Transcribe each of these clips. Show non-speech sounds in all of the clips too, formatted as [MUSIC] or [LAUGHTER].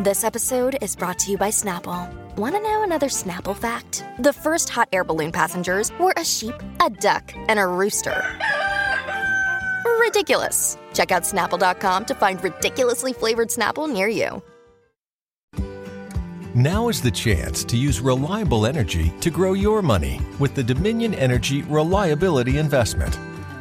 This episode is brought to you by Snapple. Want to know another Snapple fact? The first hot air balloon passengers were a sheep, a duck, and a rooster. Ridiculous. Check out snapple.com to find ridiculously flavored Snapple near you. Now is the chance to use reliable energy to grow your money with the Dominion Energy Reliability Investment.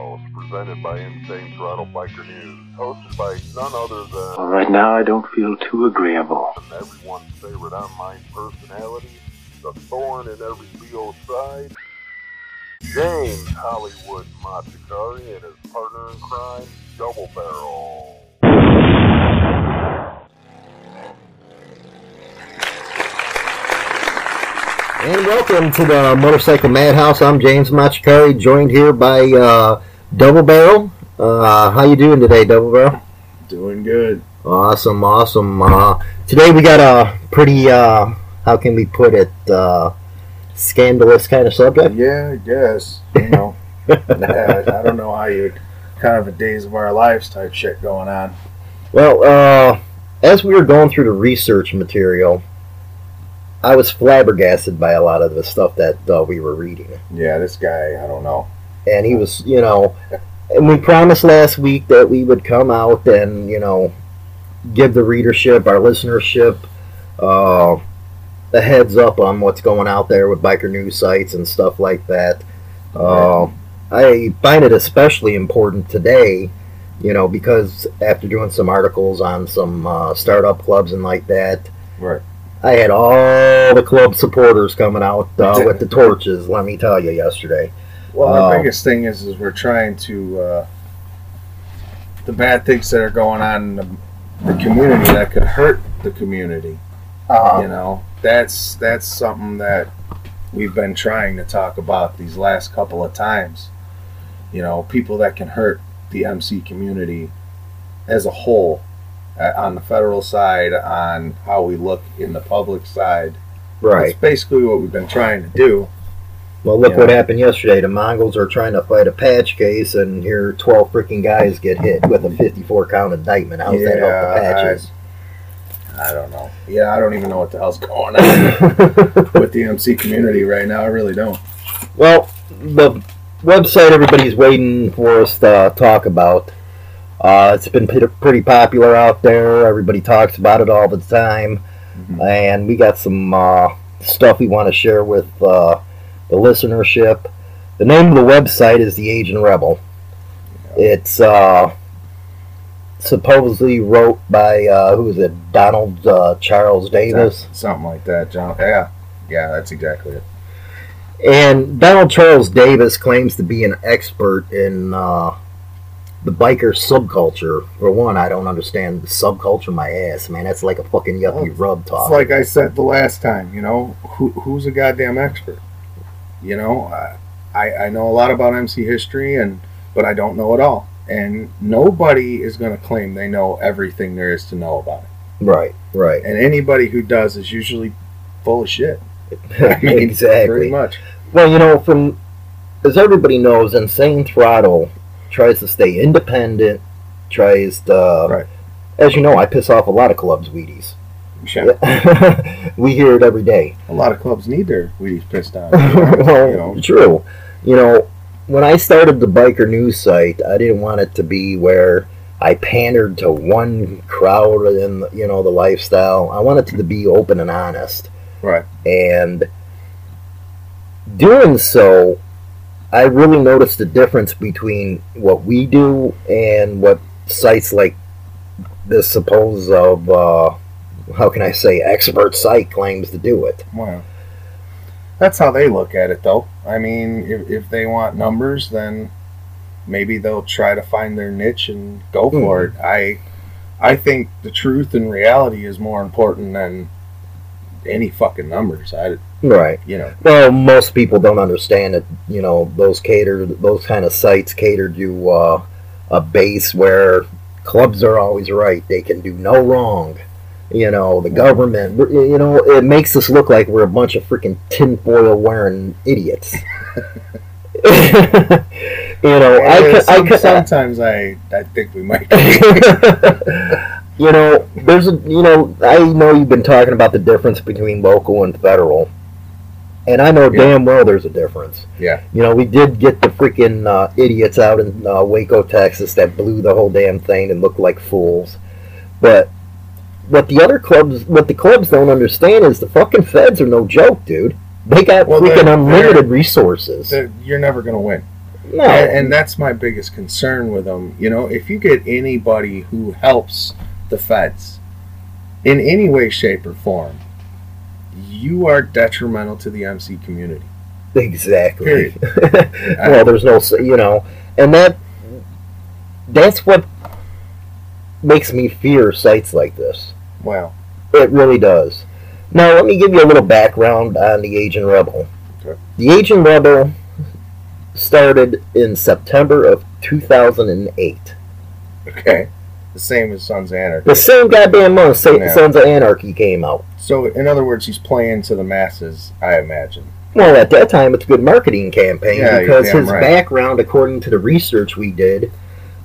Motorcycle Madhouse, presented by Insane Throttle Biker News, hosted by none other Well, than right now I don't feel too agreeable. everyone's favorite online personality, the thorn in every Leo's side, James Hollywood Machikari and his partner in crime, Double Barrel. And welcome to the Motorcycle Madhouse. I'm James Machikari, joined here by uh, Double Barrel. Uh, how you doing today, Double Barrel? Doing good. Awesome, awesome. Uh, today we got a pretty, uh, how can we put it, uh, scandalous kind of subject. Yeah, I guess. You know, [LAUGHS] I don't know how you kind of a days of our lives type shit going on. Well, uh, as we were going through the research material, I was flabbergasted by a lot of the stuff that uh, we were reading. Yeah, this guy, I don't know. And he was, you know, and we promised last week that we would come out and, you know, give the readership, our listenership, uh, a heads up on what's going out there with biker news sites and stuff like that. Uh, I find it especially important today, you know, because after doing some articles on some uh, startup clubs and like that, Right. I had all the club supporters coming out uh, [LAUGHS] with the torches. Let me tell you, yesterday. Well, Uh, the biggest thing is, is we're trying to uh, the bad things that are going on in the, the community that could hurt the community. Uh, You know, that's that's something that we've been trying to talk about these last couple of times. You know, people that can hurt the MC community as a whole, uh, on the federal side, on how we look in the public side. right. That's basically what we've been trying to do. Well, look Yeah. what happened yesterday. The Mongols are trying to fight a patch case, and here 12 freaking guys get hit with a 54 count indictment. How's that help the patches? I don't know. Yeah, I don't even know what the hell's going on [LAUGHS] with the MC community right now. I really don't. well, the website everybody's waiting for us to talk about. Uh, it's been pretty- popular out there. Everybody talks about it all the time. Mhm. And we got some uh, stuff we want to share with uh, the listenership. The name of the website is The Aging Rebel. It's uh, supposedly wrote by, uh, who is it, Donald uh, Charles Davis. Something like that, John. Yeah, yeah, that's exactly it. And Donald Charles Davis claims to be an expert in uh, the biker subculture. For one, I don't understand the subculture my ass, man. That's like a fucking yuppie rub talk. It's like I said the last time. You know, who, who's a goddamn expert? You know, I- I I know a lot about MC history, and but I don't know it all. And nobody is going to claim they know everything there is to know about it. right, right. And anybody who does is usually full of shit. [LAUGHS] I mean, exactly. Pretty much. Well, you know, from as everybody knows, Insane Throttle tries to stay independent. Tries to, Right. as you know, I piss off a lot of clubs, Wheaties. Yeah. [LAUGHS] we hear it every day. A lot of clubs need their Wheaties pissed on. [LAUGHS] well, you know. true. You know, when I started the biker news site, I didn't want it to be where I pandered to one crowd in you know the lifestyle. I wanted it to be open and honest. Right. And doing so, I really noticed the difference between what we do and what sites like this suppose of uh, how can I say expert site claims to do it. Well, that's how they look at it, though. I mean, if, if they want numbers, then maybe they'll try to find their niche and go for it. I, I think the truth and reality is more important than any fucking numbers. I, Right. You know, Well, most people don't understand that you know those cater those kind of sites cater to uh, a base where clubs are always right. They can do no wrong. You know, the government. You know, it makes us look like we're a bunch of freaking tinfoil wearing idiots. [LAUGHS] you know, I, Yeah, I, some- sometimes I I think we might. [LAUGHS] you know, there's a you know, I know you've been talking about the difference between local and federal, and I know Yeah. damn well there's a difference. Yeah. You know, we did get the freaking uh, idiots out in uh, Waco, Texas, that blew the whole damn thing and looked like fools. But what the other clubs, what the clubs don't understand is the fucking feds are no joke, dude. They got Well, freaking they're- unlimited they're- resources. That You're never going to win. No, And, and that's my biggest concern with them. You know, if you get anybody who helps the feds in any way, shape, or form, you are detrimental to the MC community. Exactly. [LAUGHS] Well, there's no, you know, and that that's what makes me fear sites like this. Well, It really does. Now, let me give you a little background on the Aging Rebel. Okay. The Aging Rebel started in September of 2008. okay. The same as Sons of Anarchy. The same goddamn month Sa- Yeah. Sons of Anarchy came out. So, in other words, he's playing to the masses, I imagine. Well, at that time, it's a good marketing campaign Yeah, because his right. background, according to the research we did,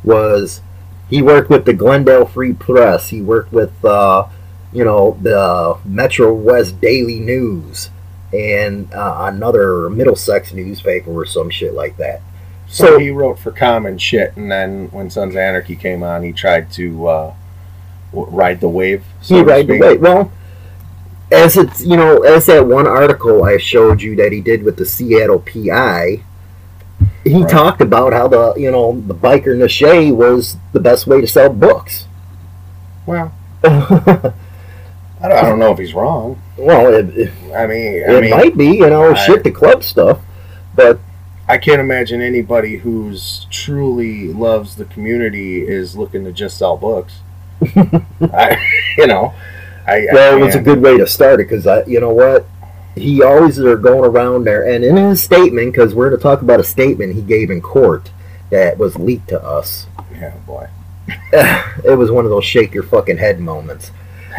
was he worked with the Glendale Free Press. He worked with, uh, you know, the Metro West Daily News and uh, another Middlesex newspaper or some shit like that. So, So- he wrote for common shit, and then when Sons of Anarchy came on, he tried to uh, w- ride the wave. So he right speak. away. Well, as it's you know, as that one article I showed you that he did with the Seattle PI, he Right. talked about how the you know the biker Nashe was the best way to sell books. Well, well, [LAUGHS] I don't, I don't know if he's wrong. it, it, I mean, I it mean, might be you know I- shit the club stuff, but I can't imagine anybody who's truly loves the community is looking to just sell books. [LAUGHS] I, [LAUGHS] you know, I, well, I it was a good way to start it because I you know what. He always are going around there, and in his statement, because we're going to talk about a statement he gave in court that was leaked to us. Yeah, boy. [SIGHS] it was one of those shake your fucking head moments.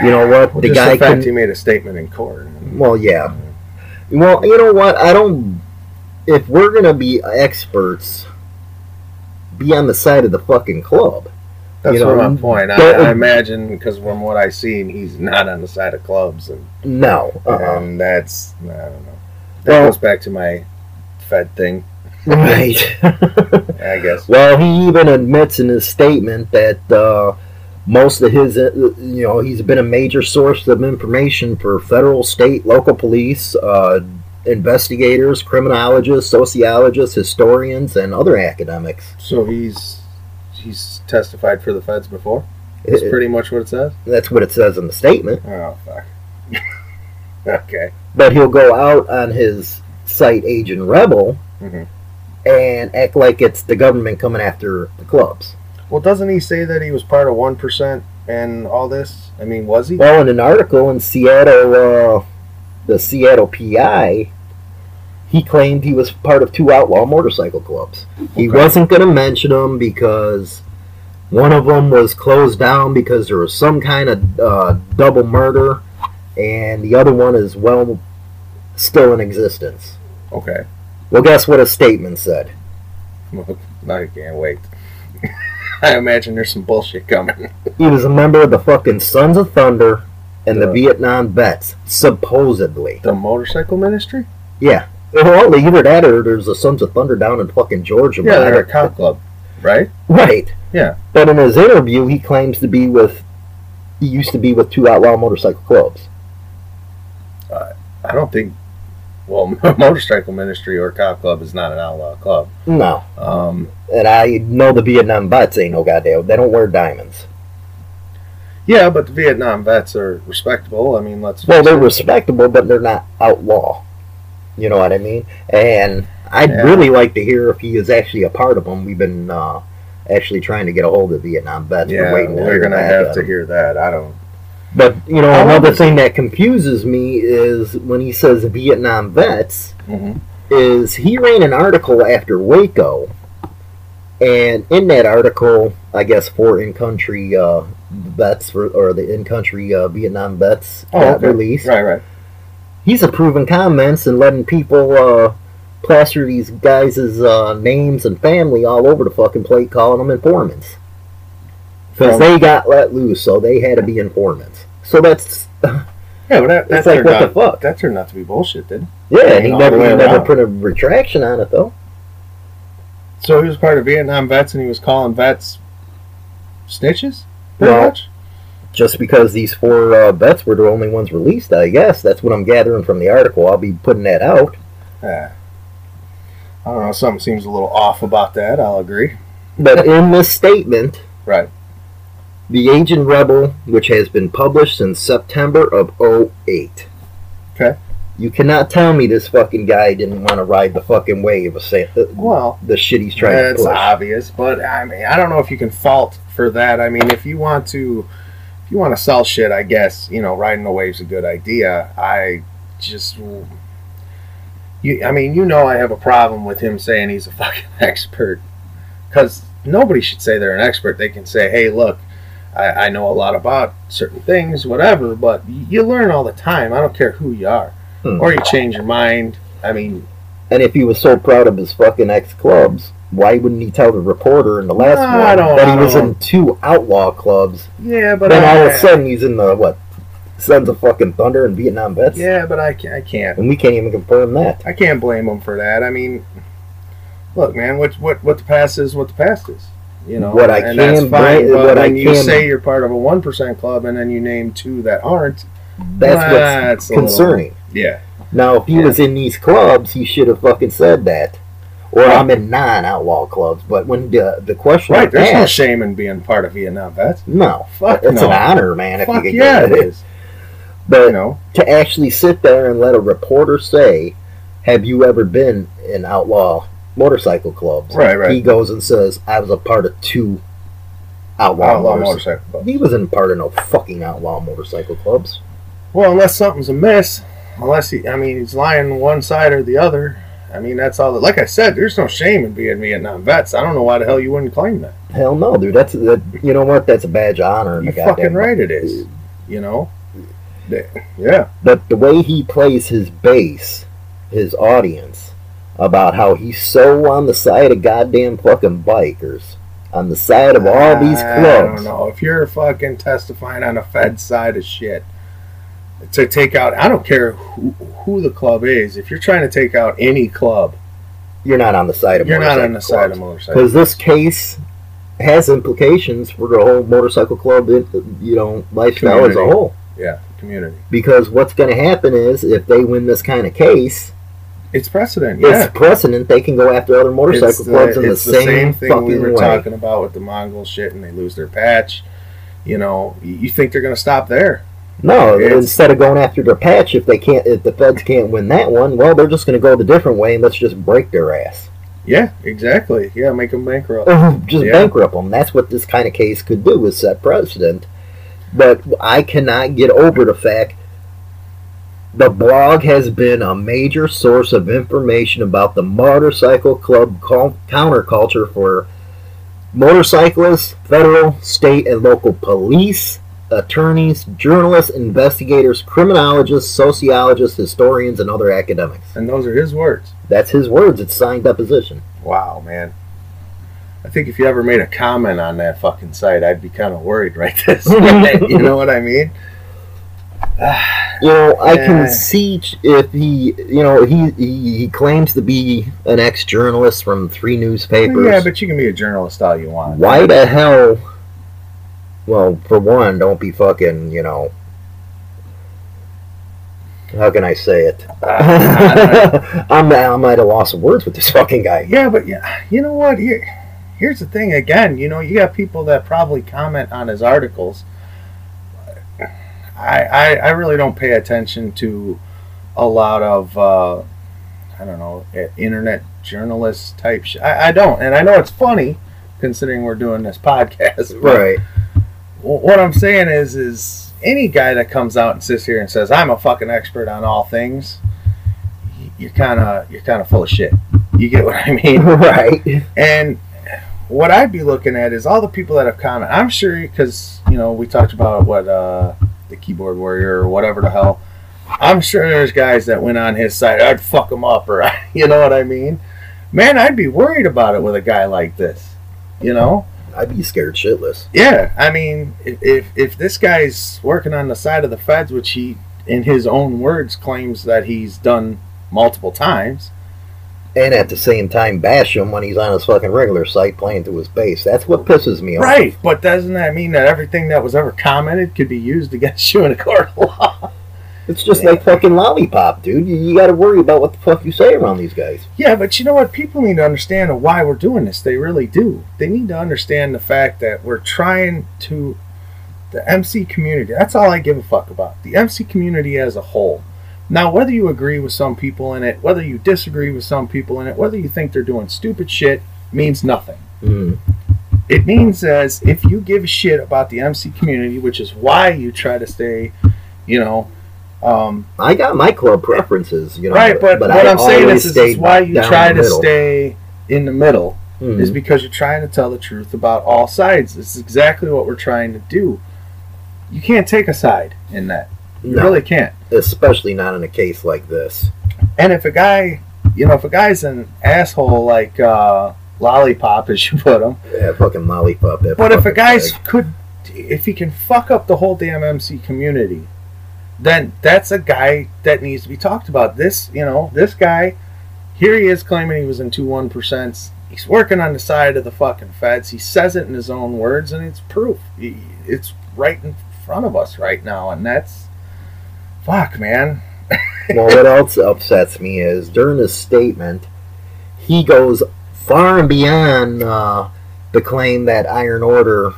You know what? Well, the just guy the fact can. he made a statement in court. Well, yeah. Well, you know what? I don't. If we're gonna be experts, be on the side of the fucking club. That's You know, what my point. I, I imagine because from what I've seen, he's not on the side of clubs, and, No. Uh-uh. and that's I don't know. That Well- goes back to my Fed thing, right. [LAUGHS] I guess. well, he even admits in his statement that uh, most of his, uh, you know, he's been a major source of information for federal, state, local police, uh, investigators, criminologists, sociologists, historians, and other academics. So he's he's testified for the feds before. That's It- pretty much what it says. That's what it says in the statement. Oh fuck. [LAUGHS] okay. But he'll go out on his site, Aging Rebel, Mhm. and act like it's the government coming after the clubs. Well, doesn't he say that he was part of one percent and all this? I mean, was he? Well, in an article in Seattle, uh, the Seattle PI, he claimed he was part of two outlaw motorcycle clubs. He wasn't going to mention them because one of them was closed down because there was some kind of uh, double murder, and the other one is well still in existence. Okay. Well, guess what a statement said? Well, [LAUGHS] I can't wait. [LAUGHS] I imagine there's some bullshit coming. [LAUGHS] He was a member of the fucking Sons of Thunder and the Yeah. Vietnam Vets, supposedly. The motorcycle ministry? Yeah. Well, either that or there's the Sons of Thunder down in fucking Georgia. Yeah, they're a cop club, right? Right. Yeah. But in his interview, he claims to be with. He used to be with two outlaw motorcycle clubs. I don't think. Well, [LAUGHS] motorcycle ministry or cop club is not an outlaw club. No. Um, And I know the Vietnam Vets ain't no goddamn. They don't wear diamonds. yeah, but the Vietnam vets are respectable. I mean, let's. Well, they're it. respectable, but they're not outlaw. You know what I mean? And I'd Yeah. really like to hear if he is actually a part of them. We've been uh, actually trying to get a hold of Vietnam Vets. Yeah, we're waiting we're hear gonna have to hear that. I don't. But you know, another thing that confuses me is when he says Vietnam vets. Mhm. Is he ran an article after Waco, and in that article, I guess for in-country uh, vets for, or the in-country uh, Vietnam vets Oh, got okay. released. Right, right. He's approving comments and letting people uh, plaster these guys' uh, names and family all over the fucking plate, calling them informants. Because they got let loose, so they had to be informants. So that's [LAUGHS] Yeah, but that, that It's like, turned what the fuck? That turned out to be bullshit, didn't yeah. He never, he never put a retraction on it though. So he was part of Vietnam vets, and he was calling vets snitches, pretty Well, much. Just because these four uh, vets were the only ones released, I guess that's what I'm gathering from the article. I'll be putting that out. Yeah. I don't know. Something seems a little off about that. I'll agree. But in this statement, Right. the Aging Rebel, which has been published since September of 08. Okay. You cannot tell me this fucking guy didn't want to ride the fucking wave of say, Well, the shit he's trying to push. obvious, but I mean, I don't know if you can fault for that. I mean, if you want to, if you want to sell shit, I guess you know, riding the wave's a good idea. I just, you, I mean, you know, I have a problem with him saying he's a [LAUGHS] fucking expert, because nobody should say they're an expert. They can say, hey, look. I, I know a lot about certain things, whatever, but you learn all the time. I don't care who you are. Hmm. Or you change your mind. I mean, And if he was so proud of his fucking ex clubs, why wouldn't he tell the reporter in the last No, one that he was in two outlaw clubs? yeah, but then I, all of a sudden he's in the what? Sons of fucking Thunder and Vietnam vets. Yeah, but I can't. I can't. And we can't even confirm that. I can't blame them for that. I mean, look, man. What what what the past is, what the past is. You know, What I and can that's fine. blame- But what I you can- say you're part of a one percent club and then you name two that aren't, That's what's that's a little- concerning. yeah, Now, if he Yeah. was in these clubs, he should have fucking said that. Or Right. I'm in non-outlaw clubs. But when the the question right. There's no shame in being part of Vietnam vets. no, Fuck it's no. an honor, man. If Fuck you could yeah, it is. But You know, to actually sit there and let a reporter say, "Have you ever been in outlaw motorcycle clubs?" Right, right. He goes and says, "I was a part of two outlaw, outlaw motorcycle." motorcycle club. He wasn't part of no fucking outlaw motorcycle clubs. Well, unless something's amiss, unless he, I mean, he's lying one side or the other. I mean, that's all. That, like I said, there's no shame in being Vietnam vets. I don't know why the hell you wouldn't claim that. Hell no, dude. That's that. You know what? That's a badge of honor. You fucking right it is. You know? Yeah. But the way he plays his base, his audience, about how he's so on the side of goddamn fucking bikers, on the side of all these clubs. I clubs. don't know. If you're fucking testifying on the Fed side of shit to take out, I don't care who, who the club is. If you're trying to take out any club, You're not on the side of you're not on the motorcycle side of motorcycle. because this case has implications for the whole motorcycle club, you know, lifestyle as a whole. Yeah, community. Because what's going to happen is if they win this kind of case, It's precedent. Yeah. it's precedent. They can go after other motorcycle It's the- clubs in the it's same, thing we were way. talking about with the Mongol shit, and they lose their patch. You know, you you think they're going to stop there? No, It's- instead of going after their patch, if they can't, if the feds can't win that one, well, they're just going to go the different way and let's just break their ass, Yeah, exactly. Yeah, make them bankrupt. [LAUGHS] just Yeah. bankrupt them. That's what this kind of case could do is set precedent. But I cannot get over the fact the blog has been a major source of information about the motorcycle club counterculture for motorcyclists, federal, state, and local police, attorneys, journalists, investigators, criminologists, sociologists, historians, and other academics. And those are his words. That's his words. It's signed deposition. Wow, man. I think if you ever made a comment on that fucking site, I'd be kind of worried right [LAUGHS] this [LAUGHS] minute. you know what I mean? [SIGHS] You know, I Yeah. can see if he, you know, he, he he claims to be an ex-journalist from three newspapers. Yeah, but you can be a journalist all you want. why the hell? Well, for one, don't be fucking, you know. How can I say it? [LAUGHS] I'm I'm at a loss of words with this fucking guy. Yeah, but yeah, you know what? Here, here's the thing. Again, you know, you got people that probably comment on his articles. I, I, I really don't pay attention to a lot of, uh, I don't know, internet journalist type shit. I, I don't, and I know it's funny considering we're doing this [LAUGHS] podcast. Right. What I'm saying is, is any guy that comes out and sits here and says I'm a fucking expert on all things, you're kind of you're kind of full of shit. You get what I mean? [LAUGHS] right. And what I'd be looking at is all the people that have commented. I'm sure because you know we talked about what uh, the keyboard warrior or whatever the hell. I'm sure there's guys that went on his side. I'd fuck him up, [LAUGHS] or you know what I mean. Man, I'd be worried about it with a guy like this. You know. I'd be scared shitless. Yeah, I mean, if, if if this guy's working on the side of the feds, which he, in his own words, claims that he's done multiple times, And at the same time, bash him when he's on his fucking regular site playing to his base. That's what pisses me off. right? But doesn't that mean that everything that was ever commented could be used against you in a court of law? It's just like fucking lollipop, dude. You, you got to worry about what the fuck you say around these guys. Yeah, but you know what? People need to understand why we're doing this. They really do. They need to understand the fact that we're trying to. The MC community, that's all I give a fuck about. The MC community as a whole. Now, whether you agree with some people in it, whether you disagree with some people in it, whether you think they're doing stupid shit, means nothing. Mm. It means as if you give a shit about the MC community, which is why you try to stay, you know, um, I got my club preferences, you know. right. But, what I I'm saying is, is why you try to stay in the middle Mhm. is because you're trying to tell the truth about all sides. This is exactly what we're trying to do. You can't take a side in that. You No. really can't. especially not in a case like this. And if a guy, you know, if a guy's an asshole like uh, Lollipop, as you put him, Yeah, fucking lollipop. But if a guy's bag. could, if he can fuck up the whole damn MC community, then that's a guy that needs to be talked about. This, you know, this guy, here he is claiming he was in two one percent. He's working on the side of the fucking feds. He says it in his own words, and it's proof. It's right in front of us right now, and that's fuck, man. well, what else upsets me is during his statement, he goes far and beyond uh, the claim that Iron Order.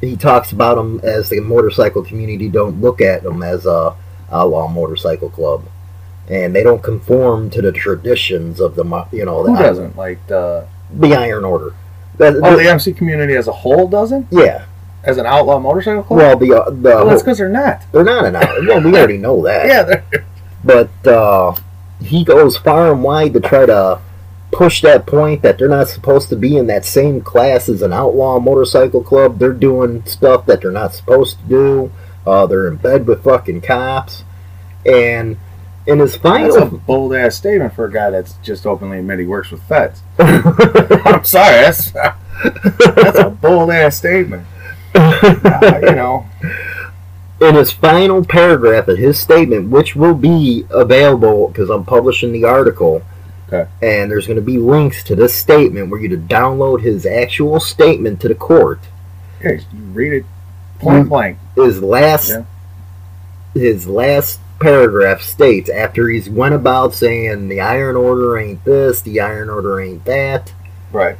He talks about them as the motorcycle community don't look at them as a outlaw motorcycle club, and they don't conform to the traditions of the you know the Who doesn't like the? the Iron Order. That- Oh, the MC community as a whole doesn't. yeah. As an outlaw motorcycle club. Well, the uh, the well, that's because they're not. they're not an outlaw. Well, we already know that. [LAUGHS] Yeah, they're. but uh, he goes far and wide to try to push that point that they're not supposed to be in that same class as an outlaw motorcycle club. They're doing stuff that they're not supposed to do. Uh, they're in bed with fucking cops, and in his That's a bold ass statement for a guy that's just openly admitted he works with feds. [LAUGHS] I'm sorry, that's that's a bold ass statement. Uh, you know, [LAUGHS] in his final paragraph of his statement, which will be available because I'm publishing the article. Okay. And there's going to be links to this statement where you to download his actual statement to the court. hey, you read it point blank. his last Yeah. his last paragraph states after he's went about saying the iron order ain't this the iron order ain't that Right.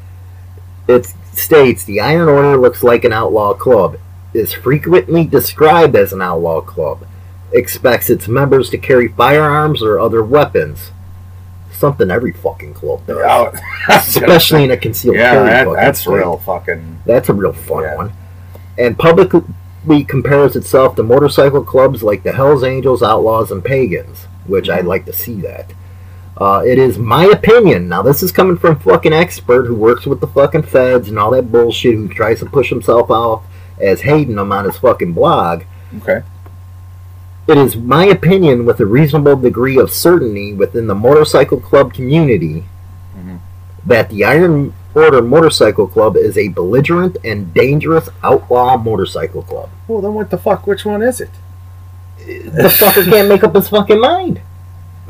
it states the iron order looks like an outlaw club is frequently described as an outlaw club expects its members to carry firearms or other weapons something every fucking club does Oh, [LAUGHS] [LAUGHS] especially in a concealed yeah, carry that, fucking that's state. real fucking. That's a real fun Yeah. one. And publicly compares itself to motorcycle clubs like the Hells Angels, Outlaws, and Pagans, which Mm-hmm. I'd like to see that. Uh, it is my opinion. Now, this is coming from fucking expert who works with the fucking feds and all that bullshit, who tries to push himself off as hating them on his fucking blog. Okay. It is my opinion, with a reasonable degree of certainty within the motorcycle club community, Mhm. that the Iron Order Motorcycle Club is a belligerent and dangerous outlaw motorcycle club. Well, then what the fuck? Which one is it? The fucker can't make up his fucking mind.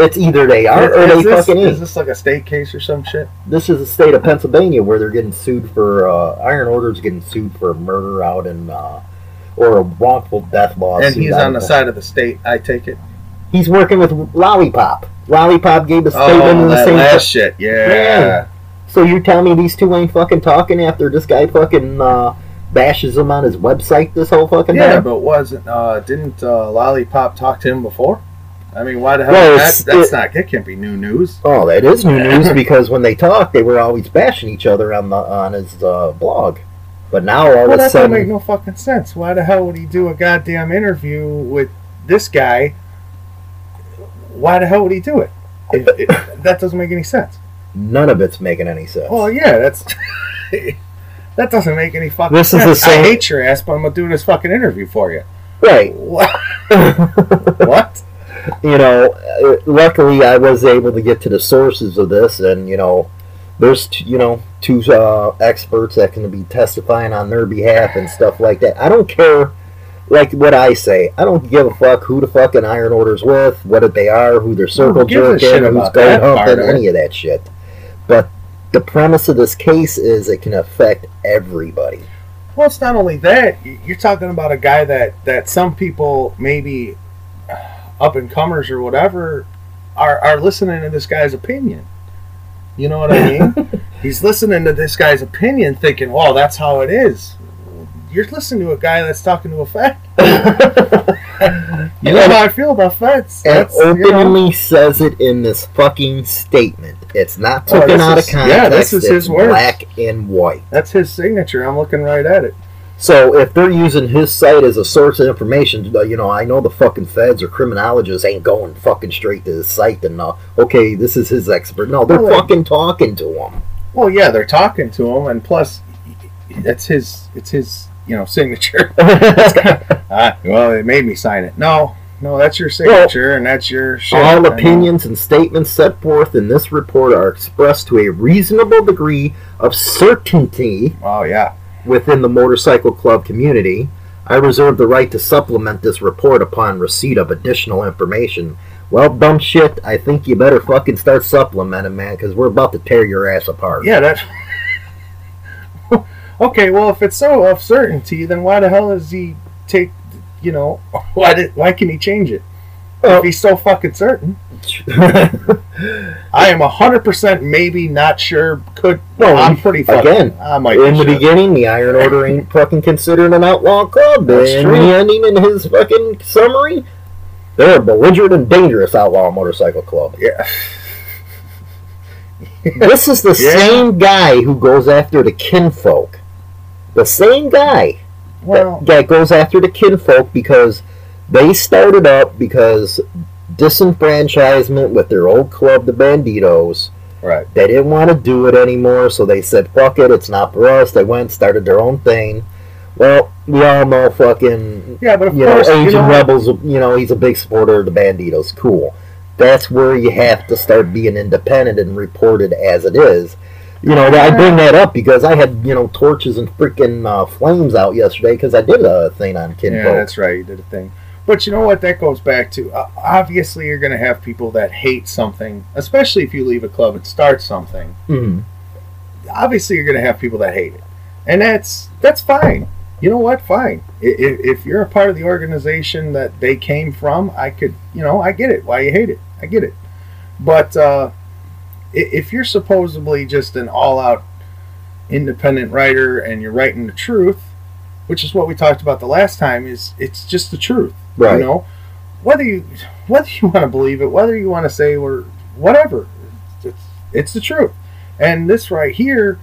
It's either they are or is, they this, fucking is ain't. this like a state case or some shit? This is the state of Pennsylvania where they're getting sued for uh, Iron Order's getting sued for murder out in uh, or a wrongful death lawsuit. and he's on the side of the state. I take it. He's working with Lollipop. Lollipop gave a statement Oh, in the that same. last shit. Yeah. Yeah. So you tell me these two ain't fucking talking after this guy fucking uh, bashes him on his website this whole fucking Yeah, time? but wasn't uh, didn't uh, Lollipop talk to him before? I mean, why the hell? Well, that's that's it- not. That can't be new news. Oh, that is new [LAUGHS] news because when they talk, they were always bashing each other on the on his uh, blog. But now all Well, of a sudden, that don't make no fucking sense. Why the hell would he do a goddamn interview with this guy? Why the hell would he do it? It- it- [LAUGHS] that doesn't make any sense. none of it's making any sense. Well, yeah, that's [LAUGHS] that doesn't make any fucking This is the same- I hate your ass, but I'm gonna do this fucking interview for you. right. What? what? You know, uh, luckily I was able to get to the sources of this, and you know, there's you know two uh, experts that can be testifying on their behalf and stuff like that. I don't care, like what I say. I don't give a fuck who the fucking Iron Order's with, what they are, who they're circle jerking, who's going humping, any of that shit. But the premise of this case is it can affect everybody. Well, it's not only that. You're talking about a guy that that some people maybe up and comers or whatever are are listening to this guy's opinion. You know what I mean? [LAUGHS] He's listening to this guy's opinion, thinking, "Well, that's how it is." You're listening to a guy that's talking to a fat. [LAUGHS] You know how I feel about feds. and That's, you know. openly says it in this fucking statement. It's not Oh, taken this out of context. yeah, this is his words. black and white. That's his signature. I'm looking right at it. So if they're using his site as a source of information, uh, you know, I know the fucking feds or criminologists ain't going fucking straight to his site and uh, okay, this is his expert. No, they're Well, fucking talking to him. Well, yeah, they're talking to him, and plus, it's his. It's his. You know, [LAUGHS] signature. Ah, [LAUGHS] well, it made me sign it. No, no, that's your signature, and that's your shit. All opinions and statements set forth in this report are expressed to a reasonable degree of certainty Oh yeah. Within the motorcycle club community. I reserve the right to supplement this report upon receipt of additional information. Well, dumb shit, I think you better fucking start supplementing, man, because we're about to tear your ass apart. Yeah, that. [LAUGHS] okay, well, if it's so of certainty, then why the hell does he take? You know, [LAUGHS] why did? Why can he change it? Well- if he's so fucking certain, [LAUGHS] I am hundred percent maybe not sure. Could Well, I'm pretty fucking. again, I might In the sure. beginning, the Iron Order ain't fucking considered an outlaw club. That's and true. the ending in his fucking summary, they're a belligerent and dangerous outlaw motorcycle club. Yeah. [LAUGHS] this is the Yeah. same guy who goes after the kinfolk. The same guy. Well, that goes after the kinfolk because they started up because disenfranchisement with their old club, the Bandidos. right. They didn't want to do it anymore, so they said, fuck it, it's not for us. They went started their own thing. Well, we all know fucking, Yeah, but of you course, know, you Agent know, Rebels, you know, he's a big supporter of the Bandidos. Cool. That's where you have to start being independent and reported as it is. You know, I bring that up because I had, you know, torches and freaking uh, flames out yesterday because I did a thing on kinfolk. Yeah, that's right. You did a thing. But you know what? That goes back to uh, obviously you're going to have people that hate something, especially if you leave a club and start something. Mhm. Obviously, you're going to have people that hate it, and that's that's fine. You know what? Fine. I- i- If you're a part of the organization that they came from, I could, you know, I get it. Why you hate it? I get it. But uh, if you're supposedly just an all-out independent writer and you're writing the truth, which is what we talked about the last time, is it's just the truth. Right. You know, whether you whether you want to believe it, whether you want to say or whatever, it's it's the truth. And this right here,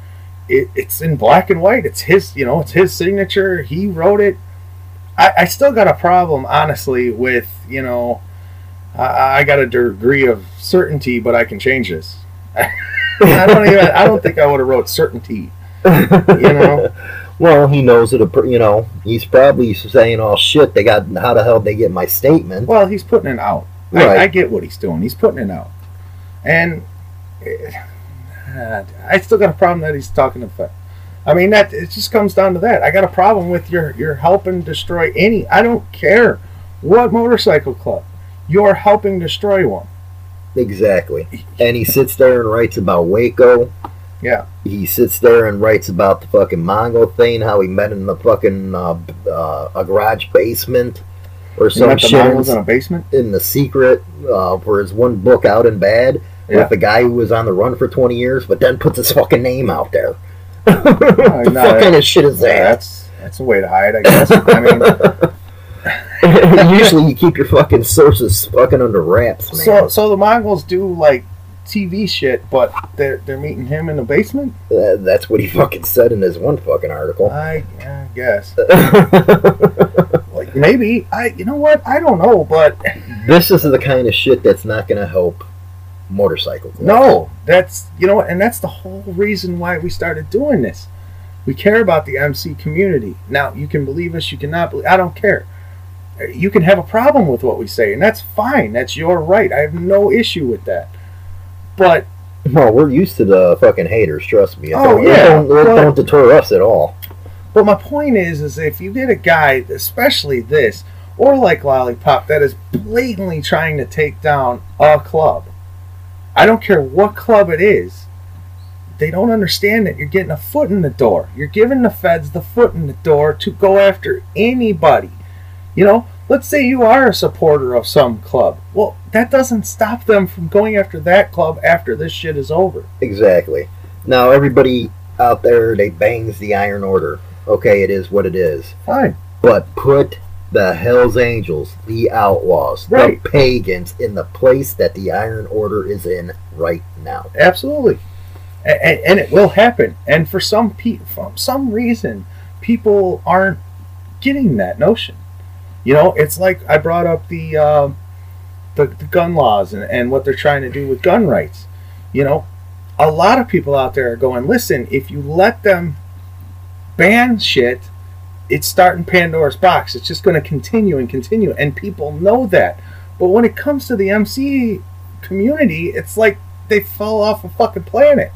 it, it's in black and white. It's his, you know, it's his signature. He wrote it. I, I still got a problem, honestly, with you know, I, I got a degree of certainty, but I can change this. [LAUGHS] I don't even. I don't think I would have wrote certainty. [LAUGHS] You know. Well, he knows it. You know, he's probably saying, "Oh shit, they got how the hell they get my statement?" Well, he's putting it out. Right. I, I get what he's doing. He's putting it out, and uh, I still got a problem that he's talking to. I mean, that it just comes down to that. I got a problem with your your helping destroy any. I don't care what motorcycle club you're helping destroy one. Exactly. And he sits there and writes about Waco. Yeah. He sits there and writes about the fucking Mongo thing, how he met in the fucking uh, uh, a garage basement or You some got the shit Mongols in a basement. in the secret uh, for his one book out in bad Yeah. with the guy who was on the run for 20 years, but then puts his fucking name out there. [LAUGHS] no, the no, fuck kind of shit is that? That's that's a way to hide, I guess. I mean, [LAUGHS] Usually you keep your fucking sources fucking under wraps, man. so so the Mongols do like TV shit, but they're they're meeting him in the basement. Uh, that's what he fucking said in his one fucking article. I, I guess. [LAUGHS] Like maybe I. You know what? I don't know, but this is the kind of shit that's not going to help motorcycle clubs. no, that's you know, what, and that's the whole reason why we started doing this. We care about the MC community. Now you can believe us, you cannot believe. I don't care. You can have a problem with what we say, and that's fine. That's your right. I have no issue with that. But Well, we're used to the fucking haters. Trust me. Oh, don't, yeah. don't, Well- don't deter us at all. But my point is, is if you get a guy, especially this, or like Lollipop, that is blatantly trying to take down a club, I don't care what club it is, they don't understand that you're getting a foot in the door. You're giving the feds the foot in the door to go after anybody. You know, let's say you are a supporter of some club. Well, that doesn't stop them from going after that club after this shit is over. Exactly. Now, everybody out there, they bangs the Iron Order. Okay, it is what it is. Fine. But put the Hells Angels, the Outlaws, Right. the Pagans in the place that the Iron Order is in right now. Absolutely, and, and it will happen. And for some pe- for some reason, people aren't getting that notion. You know, it's like I brought up the uh, the, the gun laws and, and what they're trying to do with gun rights. You know, a lot of people out there are going, listen, if you let them ban shit, it's starting Pandora's box. It's just going to continue and continue, and people know that. But when it comes to the MC community, it's like they fell off a fucking planet.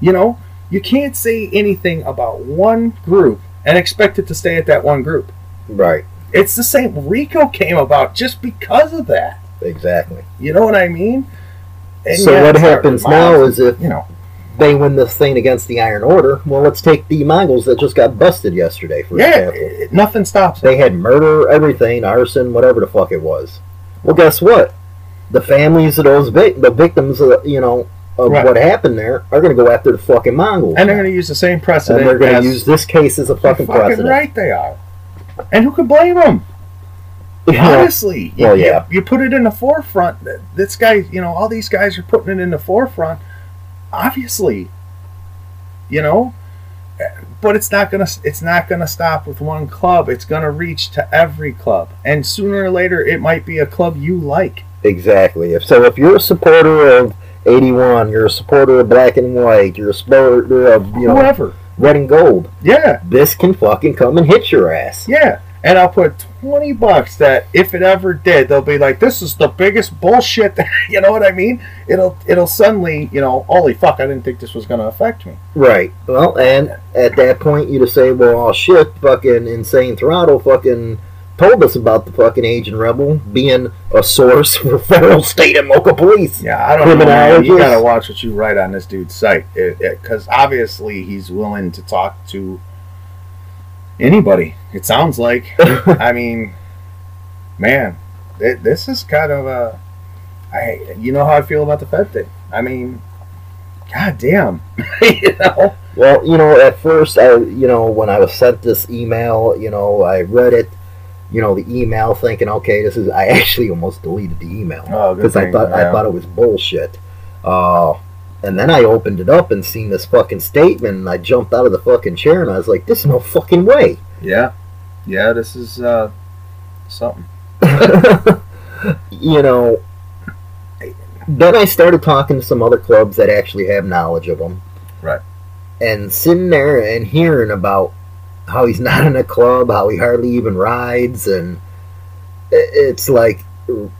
You know, you can't say anything about one group and expect it to stay at that one group. Right. It's the same. RICO came about just because of that. Exactly. You know what I mean? And so yeah, what happens now is if you know, they win this thing against the Iron Order, well, let's take the Mongols that just got busted yesterday, for yeah, example. nothing stops them. They had murder, everything, arson, whatever the fuck it was. Well, guess what? The families of those vic- the victims, of, you know, of Right. what happened there are going to go after the fucking Mongols. And they're going to use the same precedent. and they're going to use this case as a fucking, fucking precedent. right they are. And who could blame them? You know, Honestly, you, well, you- yeah. you, put it in the forefront. This guy, you know, all these guys are putting it in the forefront. Obviously, you know, but it's not gonna it's not gonna stop with one club. It's gonna reach to every club, and sooner or later, it might be a club you like. Exactly. If so, if you're a supporter of 81, you're a supporter of Black and White, you're a supporter of you know Whoever, Red and Gold, yeah, this can fucking come and hit your ass. yeah. And I'll put twenty bucks that if it ever did, they'll be like, "This is the biggest bullshit." That, [LAUGHS] you know what I mean? It'll it'll suddenly, you know, holy fuck! I didn't think this was gonna affect me. Right. Well, and at that point, you just say, well, oh shit, fucking Insane Throttle fucking told us about the fucking Aging Rebel being a source [LAUGHS] for federal, state, and local police. Yeah, I don't know. You gotta watch what you write on this dude's site, because obviously he's willing to talk to anybody. It sounds like. [LAUGHS] I mean, man, th- this is kind of a. I, you know how I feel about the Fed thing. I mean, god damn, [LAUGHS] you know. Well, you know, at first, I, you know, when I was sent this email, you know, I read it, you know, the email, thinking, okay, this is. I [LAUGHS] actually almost deleted the email Oh, because I thing, thought I thought it was bullshit. Uh, and then I opened it up and seen this fucking statement, and I jumped out of the fucking chair, and I was like, "This is no fucking way." Yeah, yeah. This is uh, something. [LAUGHS] you know, then I started talking to some other clubs that actually have knowledge of them. Right. And sitting there and hearing about how he's [LAUGHS] not in a club, how he hardly even rides, and it's like,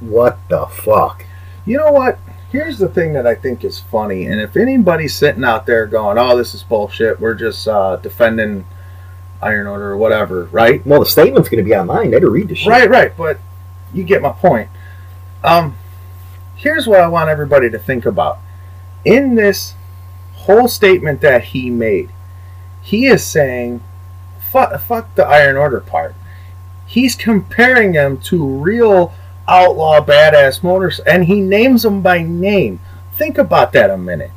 what the fuck? You know what? Here's the thing that I think is funny, and if anybody's sitting out there going, "Oh, this is bullshit," we're just uh, defending Iron Order or whatever, right? Well, the statement's going to be online. They had to read the shit. Right, right. But you get my point. Um, here's what I want everybody to think about. In this whole statement that he made, he is saying, "Fuck, fuck the Iron Order part." He's comparing them to real outlaw badass motors, and he names them by name. Think about that a minute.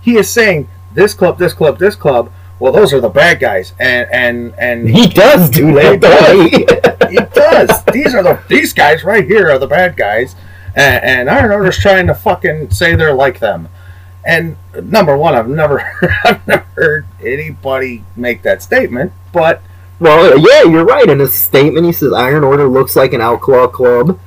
He is saying this club, this club, this club. Well, those are the bad guys, and and and He does do that, doesn't [LAUGHS] he? he does. These are the these guys right here are the bad guys, and, and Iron Order's trying to fucking say they're like them. And number one, I've never, [LAUGHS] I've never heard anybody make that statement. But Well, yeah, you're right. In his statement, he says Iron Order looks like an outlaw club.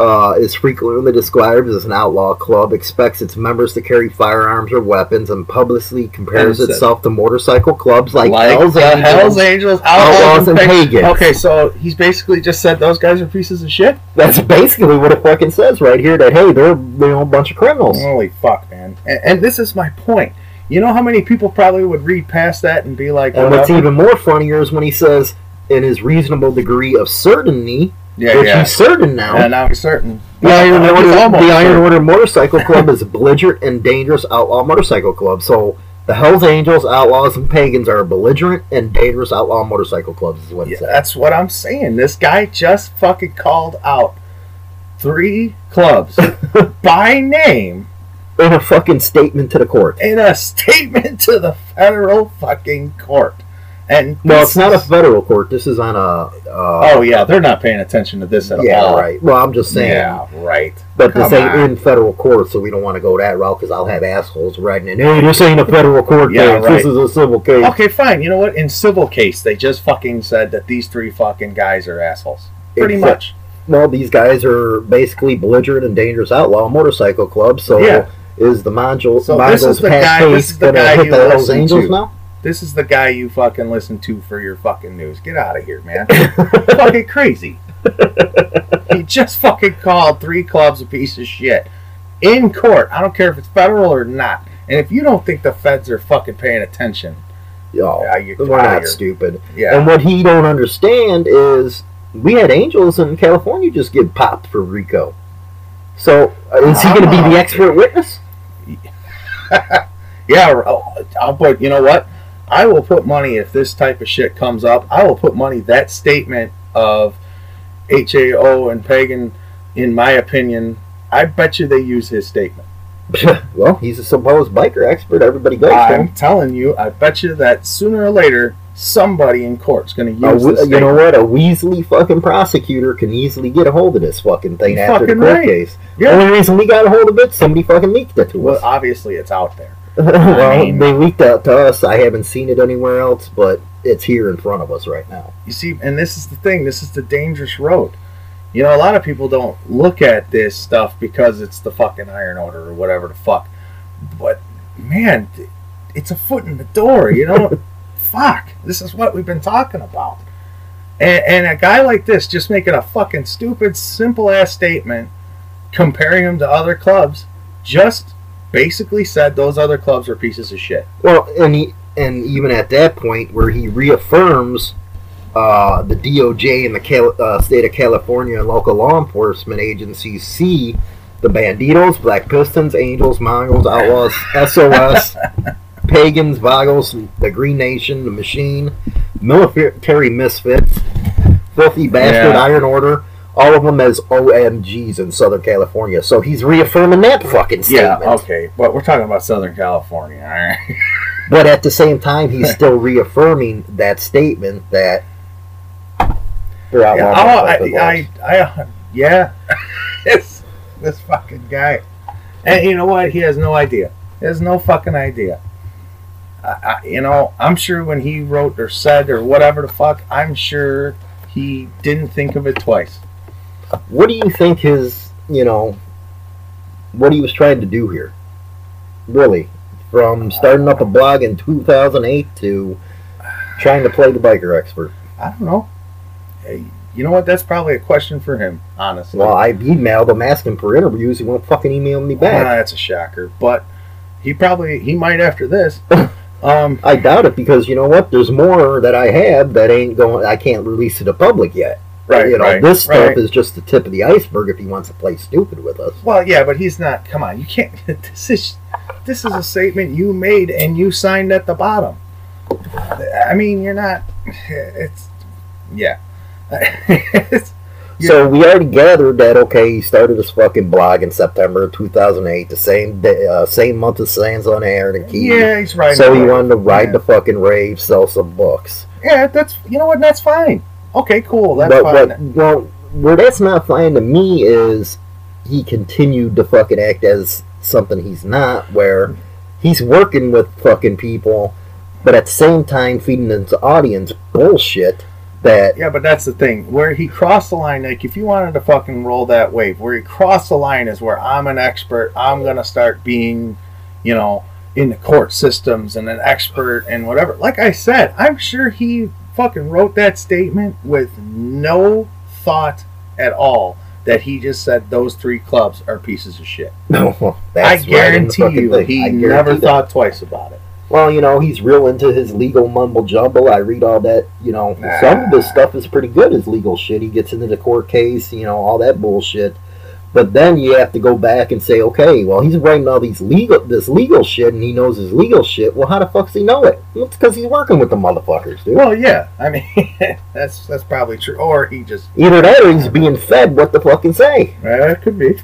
Uh, is frequently described as an outlaw club. Expects its members to carry firearms or weapons, and publicly compares And itself to motorcycle clubs like, like Hell's Angels. Hell's Angels, Outlaws, Outlaws, and Pag- Pagans. Okay, so he's basically just said those guys are pieces of shit. That's basically what it fucking says right here. That hey, they're you know a bunch of criminals. Holy fuck, man! And, and this is my point. You know how many people probably would read past that and be like, And what's even more funnier is when he says, in his reasonable degree of certainty, yeah, which yeah. he's certain now. And now he's certain. The Iron, He's Order, the Iron. Order Motorcycle [LAUGHS] Club is a belligerent and dangerous outlaw motorcycle club. So the Hells Angels, Outlaws, and Pagans are belligerent and dangerous outlaw motorcycle clubs, is what Yeah, that's what I'm saying. This guy just fucking called out three clubs [LAUGHS] by name In a fucking statement to the court. in a statement to the federal fucking court. And Well, it's not a federal court. This is on a. Uh, Oh yeah, they're not paying attention to this at yeah, all. right. Well, I'm just saying. Yeah, right. But this Come ain't on. in federal court, so we don't want to go that route because I'll have assholes writing in. Hey, this ain't a federal court Yeah, case. right. This is a civil case. Okay, fine. You know what? In civil case, they just fucking said that these three fucking guys are assholes. Pretty Except- much. Well, these guys are basically belligerent and dangerous outlaw motorcycle club. So Yeah. is the Mongo So this is the guy- this is the guy hit the listen Angels to. now? This is the guy you fucking listen to for your fucking news. Get out of here, man. [LAUGHS] fucking crazy. he just fucking called three clubs a piece of shit in court. I don't care if it's federal or not. And if you don't think the feds are fucking paying attention, Yo, Yeah, you- we're outta not stupid. yeah, And what he don't understand is we had angels in California just get popped for RICO. So uh, is he going to be the [LAUGHS] expert witness? yeah. [LAUGHS] I'll, I'll put. You know what? I will put money if this type of shit comes up. I will put money that statement of HAO and pagan. In my opinion, I bet you they use his statement. [LAUGHS] well, he's a supposed biker expert. Everybody goes to I'm him. telling you, I bet you that sooner or later somebody in court's going to use we- this. you know what? A Weasley fucking prosecutor can easily get a hold of this fucking thing You're after the court right. case. Yeah. Only reason we got a hold of it, somebody fucking leaked it to Well, us. obviously it's out there. [LAUGHS] well, I mean- they leaked out to us. I haven't seen it anywhere else, but it's here in front of us right now. You see, and this is the thing. This is the dangerous road. You know, a lot of people don't look at this stuff because it's the fucking Iron Order or whatever the fuck. But man, it's a foot in the door. You know, [LAUGHS] fuck. This is what we've been talking about. And, and a guy like this just making a fucking stupid, simple ass statement, comparing him to other clubs, just basically said those other clubs are pieces of shit. Well, and he, and even at that point where he reaffirms uh, the DOJ and the Cal- uh, state of California and local law enforcement agencies see the Bandidos, Black Pistons, Angels, Mongols, Outlaws, [LAUGHS] SOS, Pagans, Vagos, the Green Nation, the Machine, Military Misfits, Filthy Bastard, Yeah. Iron Order. All of them as OMGs in Southern California. So he's reaffirming that fucking statement. Yeah, okay, but we're talking about Southern California, all right? [LAUGHS] But at the same time, he's still reaffirming that statement that they're outlaw Yeah, oh, I. I, I, yeah, [LAUGHS] it's this fucking guy, and you know what? He has no idea. He has no fucking idea. I, I, you know, I'm sure when he wrote or said or whatever the fuck, I'm sure he didn't think of it twice. What do you think his, you know, what he was trying to do here? Really, from starting up a blog in 2008 to trying to play the biker expert. I don't know. Hey, you know what? That's probably a question for him, honestly. Well, I emailed him asking for interviews. He won't fucking email me Ah, back. that's a shocker, but he probably he might after this. [LAUGHS] Um, I doubt it because you know what? There's more that I have that ain't going. I can't release to the public yet. Right, you know, right, this stuff right. is just the tip of the iceberg if he wants to play stupid with us. Well, yeah, but he's not. Come on, you can't. [LAUGHS] This is this is a statement you made and you signed at the bottom. I mean, you're not. It's yeah. It's- [LAUGHS] So we already gathered that okay, he started his fucking blog in September of 2008, the same day, uh, same month as Sons of Anarchy. yeah, he's right. So he wanted to ride yeah. the fucking rave, sell some books. Yeah, that's you know what. That's fine. Okay, cool. That's but fine. what, well, where that's not fine to me is he continued to fucking act as something he's not, where he's working with fucking people, but at the same time feeding his audience bullshit that Yeah, but that's the thing. Where he crossed the line, like if you wanted to fucking roll that wave, where he crossed the line is where I'm an expert. I'm gonna start being, you know, in the court systems and an expert and whatever. Like I said, I'm sure he fucking wrote that statement with no thought at all that he just said those three clubs are pieces of shit. [LAUGHS] no, I that's right guarantee you, thing. he guarantee never that. thought twice about it. Well, you know, he's real into his legal mumble jumble. I read all that. You know, some of his stuff is pretty good. His legal shit. He gets into the court case. You know, all that bullshit. But then you have to go back and say, okay, well, he's writing all these legal, this legal shit, and he knows his legal shit. Well, how the fuck does he know it? Well, it's because he's working with the motherfuckers, dude. Well, yeah, I mean [LAUGHS] that's that's probably true. Or he just Either that, or he's being fed what to fucking say. uh, it could be. It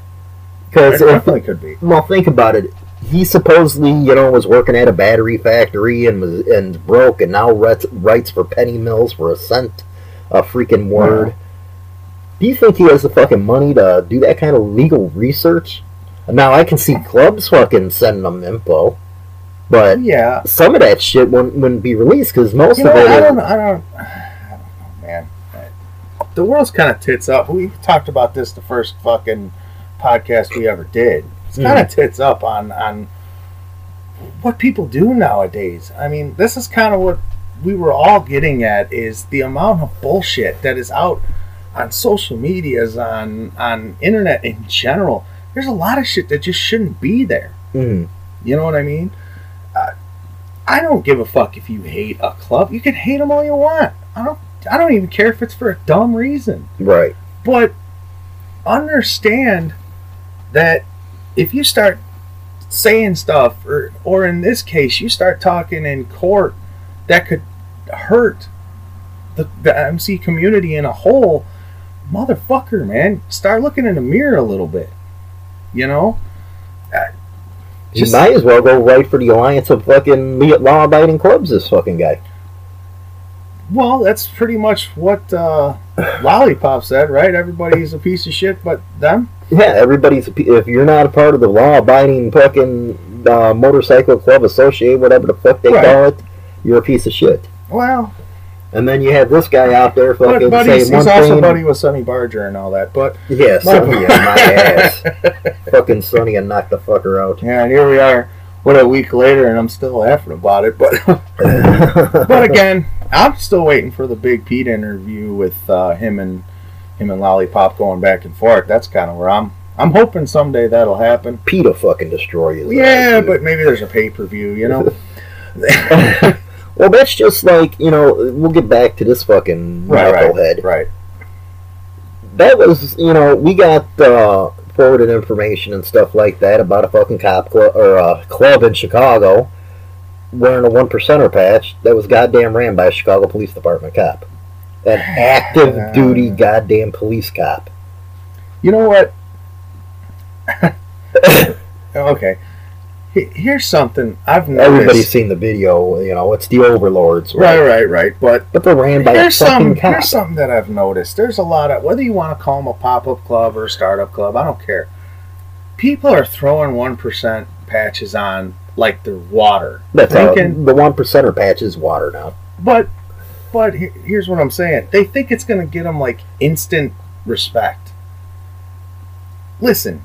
Because definitely could be. Well, think about it. He supposedly, you know, was working at a battery factory and was and broke, and now writes, writes for penny mills for a cent a freaking word. Do you think he has the fucking money to do that kind of legal research? Now I can see clubs fucking sending them info, but Yeah, some of that shit wouldn't, wouldn't be released because most you know, of it. I don't, I don't, I don't know, man. The world's kind of tits up. We talked about this the first fucking podcast we ever did. It's mm-hmm. kind of tits up on on what people do nowadays. I mean, this is kind of what we were all getting at is the amount of bullshit that is out on social medias, on on internet in general. There's a lot of shit that just shouldn't be there. Mhm. You know what I mean? Uh, I don't give a fuck if you hate a club. You can hate them all you want. I don't. I don't even care if it's for a dumb reason. right. But understand that if you start saying stuff, or or in this case, you start talking in court that could hurt the, the MC community in a whole, motherfucker, man, start looking in the mirror a little bit. You know. You Just- might as well go right for the alliance of fucking law-abiding clubs. This fucking guy. Well, that's pretty much what uh, [SIGHS] Lollipop said, right? Everybody's a piece of shit, but them. Yeah, everybody's. If you're not a part of the law-abiding fucking uh, motorcycle club associate, whatever the fuck they Right. call it, you're a piece of shit. Well, And then you have this guy out there fucking but saying one he's also buddy with Sonny Barger and all that. But yeah, Sonny, yeah, my [LAUGHS] ass. fucking Sonny and knock the fucker out. yeah, and here we are, what a week later, and I'm still laughing about it. But [LAUGHS] but again, I'm still waiting for the Big Pete interview with uh, him and him and Lollipop going back and forth. That's kind of where I'm. I'm hoping someday that'll happen. Pete will fucking destroy you. Yeah, but maybe there's a pay per view, you know. [LAUGHS] well, that's just like you know. We'll get back to this fucking right, knucklehead. right, right. that was you know we got uh, forwarded information and stuff like that about a fucking cop club or a club in Chicago wearing a one percenter patch that was goddamn ran by a Chicago Police Department cop, an active [LAUGHS] duty goddamn police cop. You know what? [LAUGHS] okay. He- Here's something I've noticed. Everybody's seen the video. You know it's the overlords, right, right, right. But But they're ran by a here's some fucking cop. here's something that I've noticed. There's a lot of whether you want to call them a pop up club or a startup club, I don't care. People are throwing one percent patches on like they're water. That's uh, thinking, the one percenter patch is water now. but but here's what I'm saying. They think it's gonna get them like instant respect. Listen,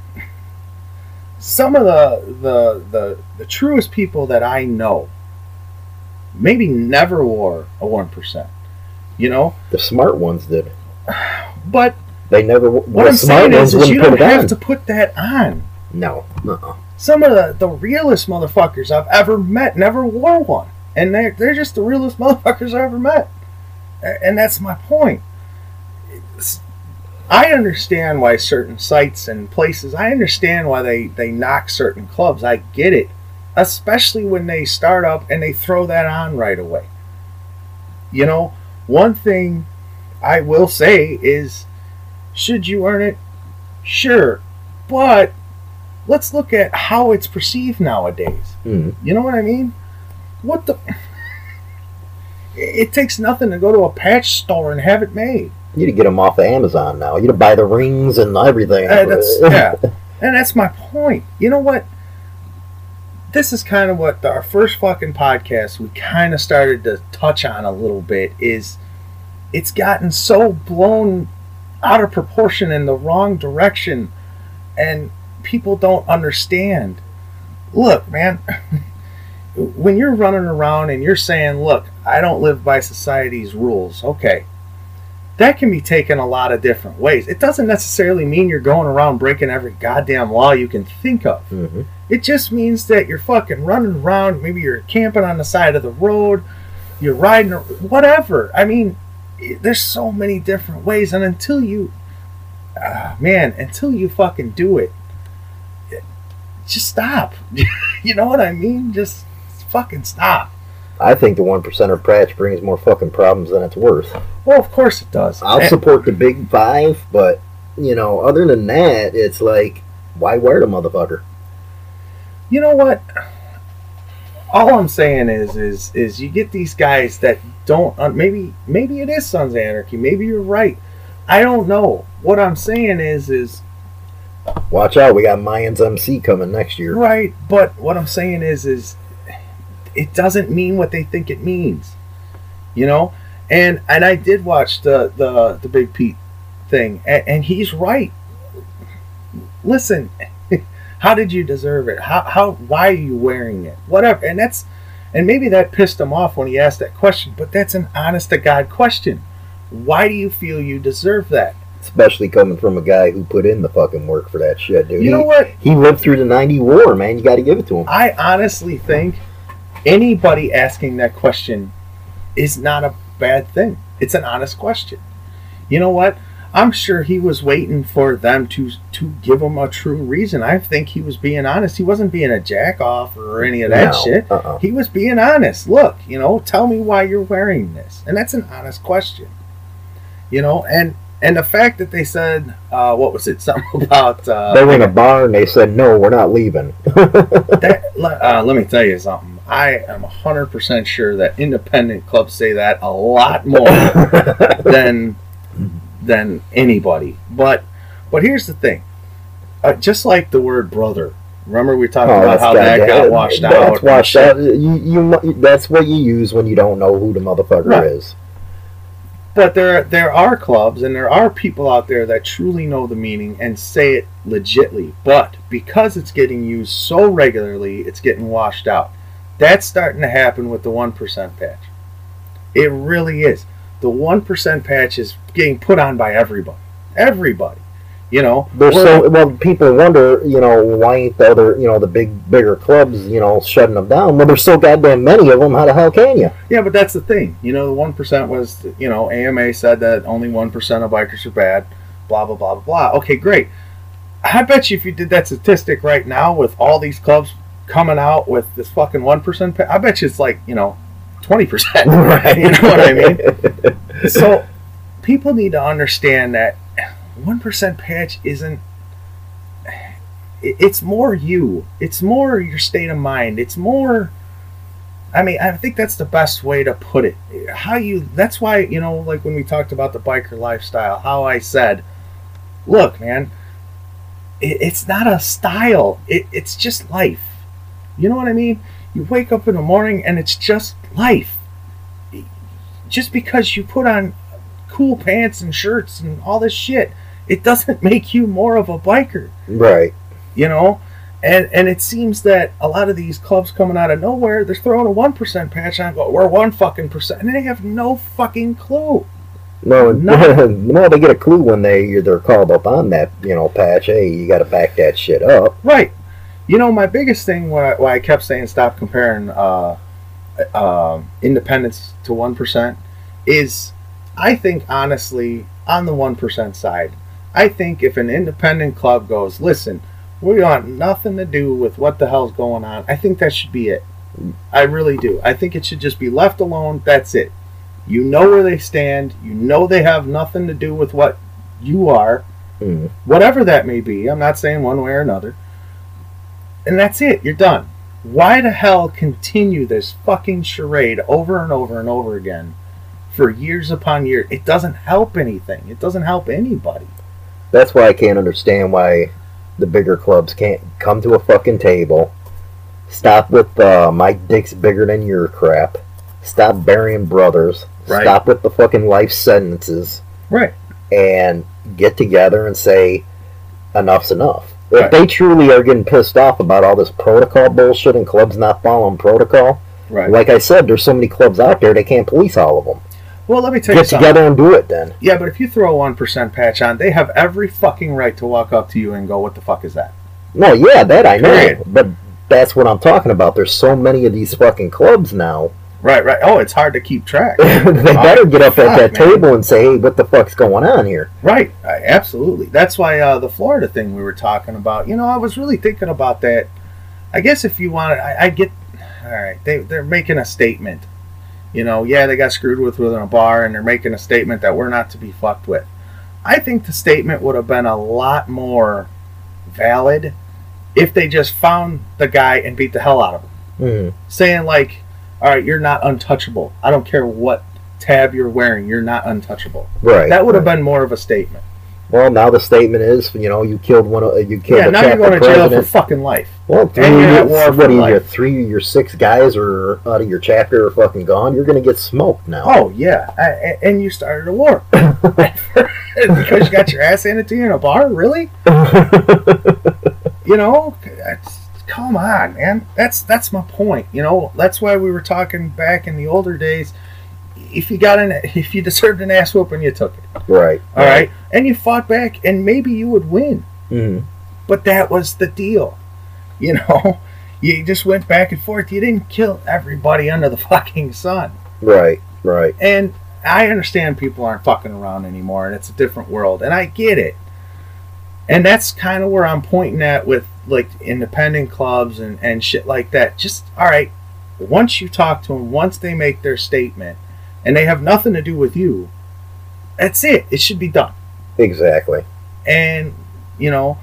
some of the the the, the truest people that I know maybe never wore a one percent. You know, The smart ones did. but They never. what I'm smart saying is, ones is you don't have on. to put that on. No. Uh-uh. Some of the, the realest motherfuckers I've ever met never wore one. And they're, they're just the realest [LAUGHS] motherfuckers I ever met. And that's my point. It's- I understand why certain sites and places, I understand why they, they knock certain clubs. I get it. Especially when they start up and they throw that on right away. You know, one thing I will say is should you earn it? Sure. But let's look at how it's perceived nowadays. Mhm. You know what I mean? What the? [LAUGHS] It takes nothing to go to a patch store and have it made. You need to get them off of Amazon now. You to buy the rings and everything. Uh, that's, [LAUGHS] yeah, and that's my point. You know what? This is kind of what our first fucking podcast we kind of started to touch on a little bit. Is it's gotten so blown out of proportion in the wrong direction, and people don't understand. Look, man. [LAUGHS] when you're running around and you're saying, "Look, I don't live by society's rules," okay, that can be taken a lot of different ways. It doesn't necessarily mean you're going around breaking every goddamn law you can think of. hmm It just means that you're fucking running around. Maybe you're camping on the side of the road. You're riding, whatever. I mean, there's so many different ways, and until you, ah, man, until you fucking do it, just stop. [LAUGHS] you know what I mean? Just fucking stop. I think the one percenter patch brings more fucking problems than it's worth. Well, of course it does. I'll And- support the big five, but you know, other than that, it's like, why wear the motherfucker? you know what? All I'm saying is, is, is you get these guys that don't. Uh, maybe, maybe it is Sons of Anarchy. Maybe you're right. I don't know. What I'm saying is, is Watch out, we got Mayans MC coming next year. right. But what I'm saying is, is it doesn't mean what they think it means. You know. And and I did watch the the the Big Pete thing, and, and he's right. Listen, [LAUGHS] how did you deserve it? How how why are you wearing it? Whatever. And that's and maybe that pissed him off when he asked that question, but that's an honest to God question. Why do you feel you deserve that? Especially coming from a guy who put in the fucking work for that shit, dude. You know he, what? he lived through the 90 war, man. You got to give it to him. I honestly think anybody asking that question is not a bad thing. It's an honest question. You know what? I'm sure he was waiting for them to to give him a true reason. I think he was being honest. He wasn't being a jack off or any of that No, shit. uh-uh. He was being honest. Look, you know, tell me why you're wearing this, and that's an honest question. You know, and and the fact that they said, uh, what was it? [LAUGHS] Something about uh, They were in a bar and they said, no, we're not leaving. [LAUGHS] that, uh, let me tell you something. I am 100% sure that independent clubs say that a lot more [LAUGHS] than than anybody. But but here's the thing. Uh, just like the word brother. Remember we talked about how that goddamn- got washed that's out. and washed out. You, you, that's what you use when you don't know who the motherfucker Right. is. But there there are clubs and there are people out there that truly know the meaning and say it legitly. But because it's getting used so regularly, it's getting washed out. That's starting to happen with the one percent patch. It really is. The one percent patch is getting put on by everybody. Everybody. You know. They're so well. People wonder, you know, why ain't the other, you know, the big, bigger clubs, you know, shutting them down? Well, there's so goddamn many of them. How the hell can you? Yeah, but that's the thing. You know, the one percent was, you know, AMA said that only one percent of bikers are bad. Blah blah blah blah blah. Okay, great. I bet you if you did that statistic right now with all these clubs coming out with this fucking one percent, I bet you it's like you know, twenty percent. [LAUGHS] Right. You know what I mean? [LAUGHS] So people need to understand that one percent patch isn't. It's more you. It's more your state of mind. It's more. I mean, I think that's the best way to put it. How you. That's why you know, like when we talked about the biker lifestyle, how I said, "Look, man, it, it's not a style. It, it's just life. You know what I mean? You wake up in the morning and it's just life. Just because you put on cool pants and shirts and all this shit, it doesn't [LAUGHS] make you more of a biker right. you know and and it seems that a lot of these clubs coming out of nowhere they're throwing a 1% patch on go we're one fucking percent and they have no fucking clue No, [LAUGHS] No. no, they get a clue when they they're called up on that, you know, patch. Hey, you got to back that shit up. right you know my biggest thing why, why i kept saying stop comparing uh, uh, independence to 1% is i think honestly on the 1% side i think if an independent club goes listen we want nothing to do with what the hell's going on i think that should be it I really do. I think it should just be left alone. That's it. You know where they stand. You know they have nothing to do with what you are, Mm. whatever that may be. I'm not saying one way or another. And that's it. You're done. Why the hell continue this fucking charade over and over and over again for years upon years. It doesn't help anything. It doesn't help anybody. That's why I can't understand why the bigger clubs can't come to a fucking table. Stop with uh, my dick's bigger than your crap. Stop burying brothers. Right. Stop with the fucking life sentences Right. and get together and say enough's enough. If Right. they truly are getting pissed off about all this protocol bullshit and clubs not following protocol, Right. like I said, there's so many clubs out there they can't police all of them. well, let me tell you something. Get something. together and do it then. Yeah, but if you throw a one percent patch on, they have every fucking right to walk up to you and go, "What the fuck is that?" No, yeah, that I know, Period. but that's what I'm talking about. There's so many of these fucking clubs now. Right. Right. Oh, it's hard to keep track. [LAUGHS] they better get up at that man. table and say, "Hey, what the fuck's going on here?" Right, I- absolutely. That's why uh, the Florida thing we were talking about. You know, I was really thinking about that. I guess if you want, I, I get. All right, they they're making a statement. You know, yeah, they got screwed with within a bar, and they're making a statement that we're not to be fucked with. I think the statement would have been a lot more valid if they just found the guy and beat the hell out of him, Mm. saying like, "All right, you're not untouchable. I don't care what tab you're wearing, you're not untouchable." Right. That would have right. been more of a statement. Well, now the statement is, you know, you killed one of you killed Yeah, now you're going to jail for fucking life. well, three, and you're your, what are you, three your six guys are out of your chapter are fucking gone. You're going to get smoked now. Oh yeah, a- and you started a war [LAUGHS] [LAUGHS] because you got your ass handed to you in a bar. Really? [LAUGHS] You know, that's, come on, man. That's that's my point. You know, that's why we were talking back in the older days. If you got an, [LAUGHS] if you deserved an ass whooping, you took it. right. All right, and you fought back, and maybe you would win. hmm But that was the deal. [LAUGHS] You know, you just went back and forth. You didn't kill everybody under the [LAUGHS] fucking sun. Right. Right. And I understand people aren't fucking around anymore and it's a different world. And I get it. And that's kind of where I'm pointing at with like independent clubs and, and shit like that. Just, all right, once you talk to them, once they make their statement and they have nothing to do with you, that's it. It should be done. Exactly. And, you know,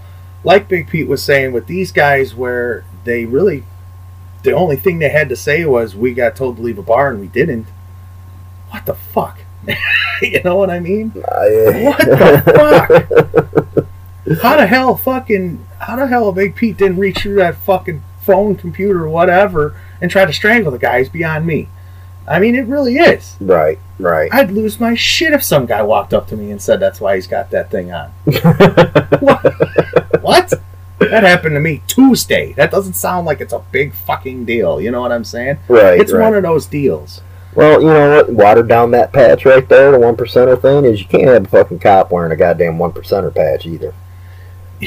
like Big Pete was saying with these guys, where they really, the only thing they had to say was, we got told to leave a bar and we didn't. What the fuck? [LAUGHS] you know what I mean? What the fuck? [LAUGHS] How the hell fucking, how the hell Big Pete didn't reach through that fucking phone, computer, whatever, and try to strangle the guy is beyond me. I mean, it really is. right. Right. I'd lose my shit if some guy walked up to me and said that's why he's got that thing on. [LAUGHS] What? That happened to me Tuesday. That doesn't sound like it's a big fucking deal. You know what I'm saying? right. It's right. one of those deals. Well, you know what? Watered down that patch right there, the one percenter thing, is you can't have a fucking cop wearing a goddamn one percenter patch either.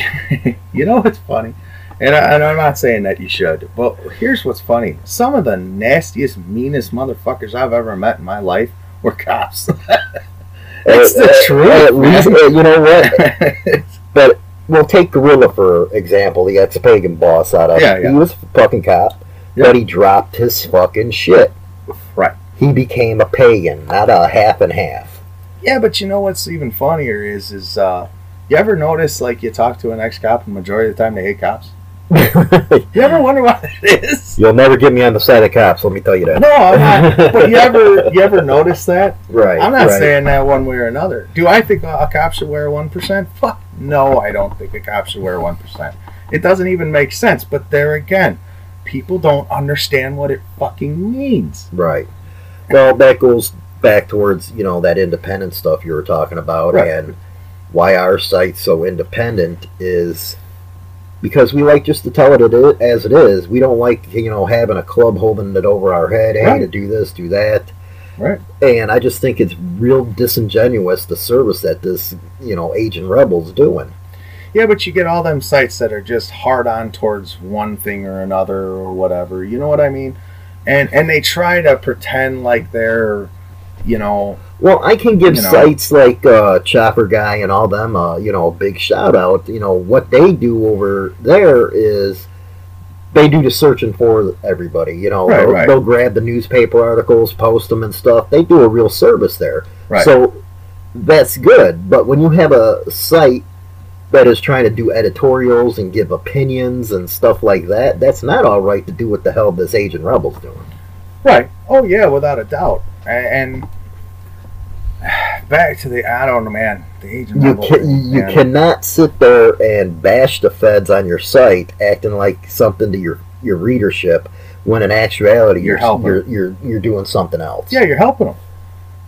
[LAUGHS] you know what's funny? And, I, and I'm not saying that you should, but here's what's funny. Some of the nastiest, meanest motherfuckers I've ever met in my life were cops. [LAUGHS] It's the Uh, truth, At least, uh, you know what? [LAUGHS] But we'll take Gorilla for example, He the ex-pagan boss out of. Yeah, yeah. He was a fucking cop, Yeah. but he dropped his fucking shit. right. He became a pagan, not a half and half. Yeah, but you know what's even funnier is, is uh, you ever notice, like, you talk to an ex-cop and majority of the time they hate cops? [LAUGHS] You ever wonder why that is? You'll never get me on the side of cops. Let me tell you that. No, I'm not. But you ever [LAUGHS] you ever notice that? Right. I'm not right. saying that one way or another. Do I think a, a cop should wear one percent? Fuck no, I don't think a cop should wear one percent. It doesn't even make sense. But there again, people don't understand what it fucking means. Right. Well, that goes back towards you know that independent stuff you were talking about, Right. and why our site's so independent is because we like just to tell it it as it is. We don't like you know having a club holding it over our head, hey, Right. to do this, do that. Right. And I just think it's real disingenuous the service that this you know Aging Rebel's doing. Yeah, but you get all them sites that are just hard on towards one thing or another or whatever. You know what I mean? And and they try to pretend like they're, you know, Well, I can give You know. sites like uh, Chopper Guy and all them, uh, you know, a big shout out. You know what they do over there is they do the searching for everybody. You know, Right, they'll, right. they'll grab the newspaper articles, post them and stuff. They do a real service there. Right. So that's good. But when you have a site that is trying to do editorials and give opinions and stuff like that, that's not all right to do what the hell this Aging Rebel's doing. Right. Oh yeah, without a doubt. And back to the I don't know, man. The agent You can, thing, you man. cannot sit there and bash the feds on your site, acting like something to your your readership, when in actuality You're you're helping. you're you're, you're doing something else. Yeah, you're helping them,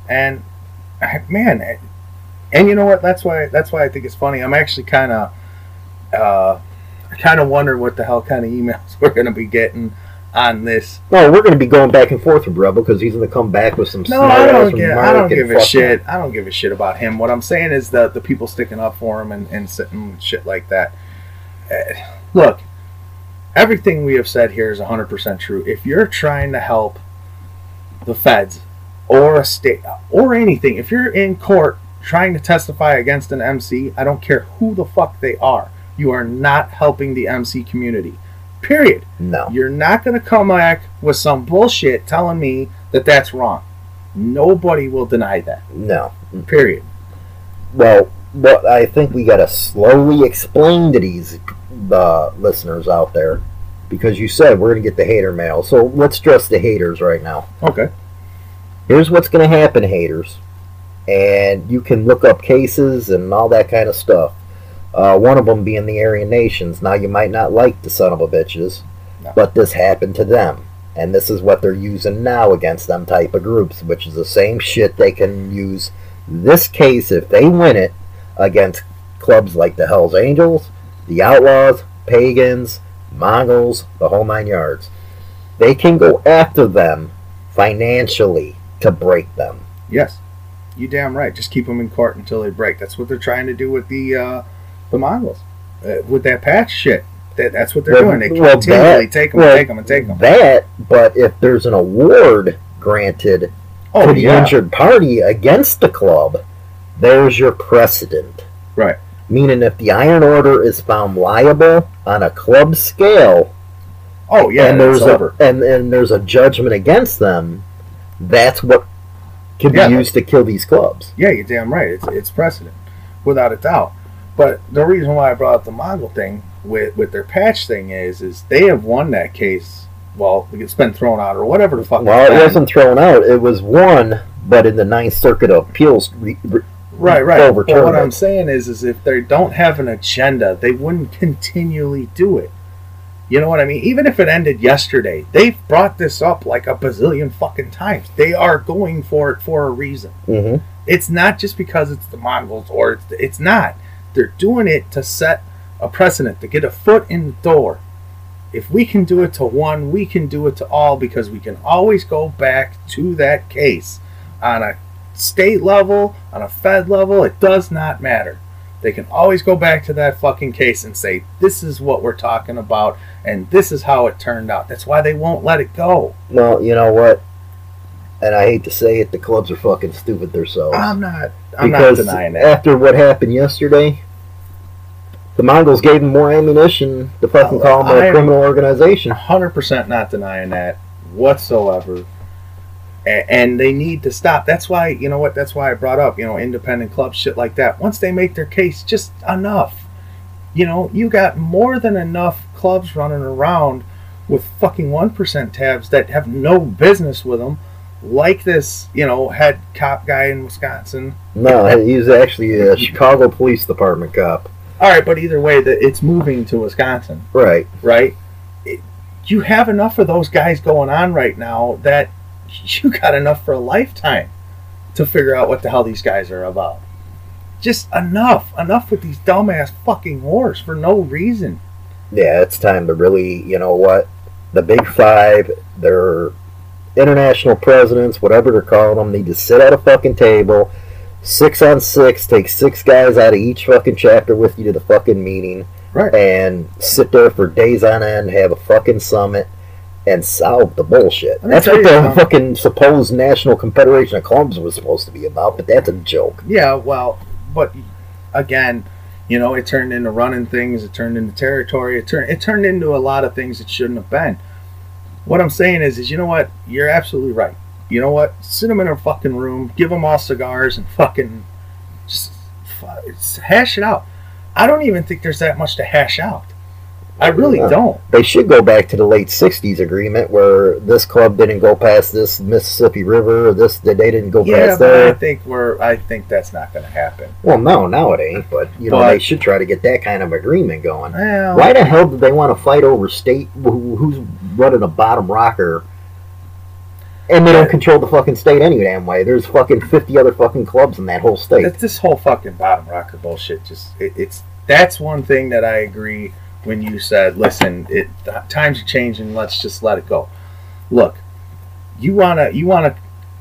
and I- man, eh, and you know what? That's why that's why I think it's funny. I'm actually kind of, uh, I kind of wonder what the hell kind of emails [LAUGHS] we're gonna be getting on this. No, we're going to be going back and forth with Rebel because he's going to come back with some. No, I don't give. I don't give a shit. I don't give a shit about him. What I'm saying is that the people sticking up for him and, and shit like that. Eh, Look, everything we have said here is 100% true. If you're trying to help the feds or a state or anything, if you're in court trying to testify against an MC, I don't care who the fuck they are, you are not helping the MC community. Period. No. You're not going to come back with some bullshit telling me that that's wrong. Nobody will deny that. No. Period. Well, what I think we got to slowly explain to these uh, listeners out there, because you said we're going to get the hater mail. So let's address the haters right now. Okay. Here's what's going to happen, haters. And you can look up cases and all that kind of stuff. Uh, one of them being the Aryan Nations. Now, you might not like the son of a bitches, No. but this happened to them. And this is what they're using now against them type of groups, which is the same shit they can use this case if they win it against clubs like the Hells Angels, the Outlaws, Pagans, Mongols, the whole nine yards. They can go after them financially to break them. Yes. You damn right. Just keep them in court until they break. That's what they're trying to do with the uh, the Mongols. Uh, with that patch shit. That, that's what they're Well, doing. They well, continually that- take them well, and take them and take them. That, but if there's an award granted Oh, to the yeah. injured party against the club, there's your precedent. Right. Meaning, if the Iron Order is found liable on a club scale, Oh, yeah. and there's a and, and there's a judgment against them, that's what can be used to kill these clubs. Yeah, you're damn right. It's it's precedent, without a doubt. But the reason why I brought up the Mongol thing with with their patch thing is is they have won that case. Well, it's been thrown out or whatever the fuck. Well, it wasn't thrown out; it was won, but in the Ninth Circuit of Appeals, re, re, right, right. But overturned what. I'm saying is, is if they don't have an agenda, they wouldn't continually do it. You know what I mean? Even if it ended yesterday, they've brought this up like a bazillion fucking times. They are going for it for a reason. Mhm. It's not just because it's the Mongols or it's, it's not. They're doing it to set a precedent, to get a foot in the door. If we can do it to one, we can do it to all because we can always go back to that case on a state level, on a Fed level. It does not matter. They can always go back to that fucking case and say, this is what we're talking about and this is how it turned out. That's why they won't let it go. Well, you know what? And I hate to say it, the clubs are fucking stupid themselves. I'm not, I'm because not denying that. after what happened yesterday, the Mongols gave them more ammunition to fucking call them a criminal organization. 100% not denying that whatsoever. A- And they need to stop. That's why, you know what? That's why I brought up, you know, independent clubs, shit like that. Once they make their case, just enough. You know, you got more than enough clubs running around with fucking 1% tabs that have no business with them, like this, you know, head cop guy in Wisconsin. No, he's actually a Chicago Police Department cop. All right, but either way, that it's moving to Wisconsin. Right. right? It, you have enough of those guys going on right now that [LAUGHS] you got enough for a lifetime to figure out what the hell these guys are about. Just enough, enough with these dumbass fucking wars for no reason. Yeah, it's time to really, you know what? The Big Five, their international presidents, whatever they're calling them, need to sit at a fucking table, six on six, take six guys out of each fucking chapter with you to the fucking meeting, Right. and sit there for days on end, have a fucking summit, and solve the bullshit. That's what the fucking supposed National Confederation of Clubs was supposed to be about, but that's a joke. Yeah, well, but again, you know, it turned into running things. It turned into territory. It turned it turned into a lot of things it shouldn't have been. What I'm saying is, is you know what? You're absolutely right. You know what? Sit them in a fucking room, give them all cigars, and fucking just hash it out. I don't even think there's that much to hash out. I really don't. They should go back to the late '60s agreement where this club didn't go past this Mississippi River, or this they didn't go Yeah, past but I think we're. I think that's not going to happen. Well, no, now it ain't. But you know, But- they should try to get that kind of agreement going. Well, Why the hell did they want to fight over state? Who, who's running a bottom rocker? And they don't control the fucking state any damn way. There's fucking fifty other fucking clubs in that whole state. It's this whole fucking bottom rocker bullshit. Just it, it's that's one thing that I agree when you said, "Listen, it times are changing. Let's just let it go." Look, you wanna you wanna,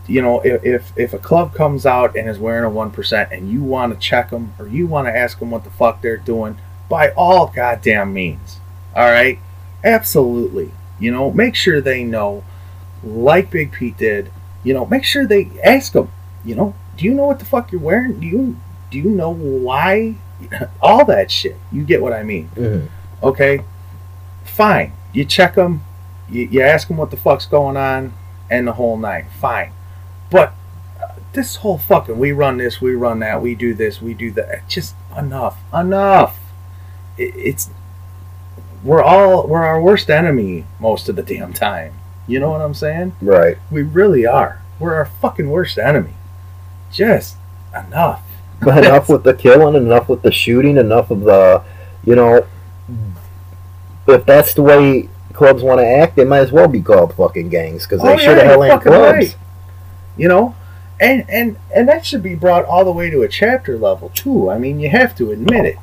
you know, if if, if a club comes out and is wearing a one percent, and you want to check them or you want to ask them what the fuck they're doing, by all goddamn means, all right, absolutely. You know, make sure they know, like Big Pete did. You know, make sure they ask them. You know, do you know what the fuck you're wearing? Do you do you know why? [LAUGHS] All that shit. You get what I mean? Mhm. Okay, fine. You check them. You, you ask them what the fuck's going on, and the whole nine. Fine, but uh, this whole fucking we run this, we run that, we do this, we do that. Just enough, enough. It, it's we're all we're our worst enemy most of the damn time. You know what I'm saying? Right. We really are. We're our fucking worst enemy. Just enough. But [LAUGHS] enough with the killing, enough with the shooting, enough of the, you know, if that's the way clubs want to act, they might as well be called fucking gangs because they Oh, should have hell ain't clubs. right. You know, and and and that should be brought all the way to a chapter level too. I mean, you have to admit it.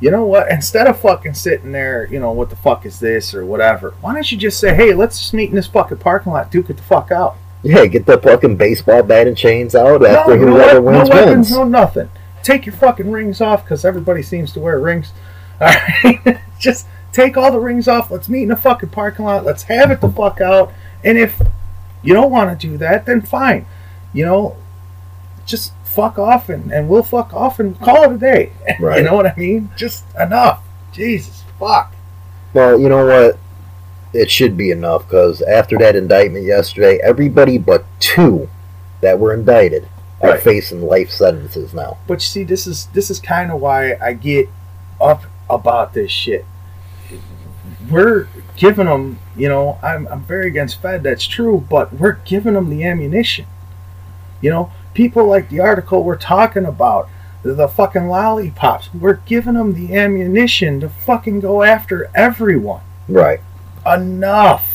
You know what? Instead of fucking sitting there, you know, what the fuck is this or whatever, why don't you just say, hey, let's just meet in this fucking parking lot, duke it the fuck out. Yeah, get the fucking baseball bat and chains out after no, whoever no, wins no weapons, wins. no nothing. Take your fucking rings off because everybody seems to wear rings. [LAUGHS] All right, just take all the rings off. Let's meet in a fucking parking lot. Let's have it the fuck out. And if you don't want to do that, then fine. You know, just fuck off and, and we'll fuck off and call it a day. [LAUGHS] Right. you know what I mean? Just enough. Jesus fuck. Well, you know what? It should be enough because after that indictment yesterday, everybody but two that were indicted are Right. facing life sentences now. But you see, this is this is kind of why I get up about this shit. We're giving them, you know, I'm I'm very against Fed. That's true, but we're giving them the ammunition. You know, people like the article we're talking about, the, the fucking lollipops. We're giving them the ammunition to fucking go after everyone. Right. Enough.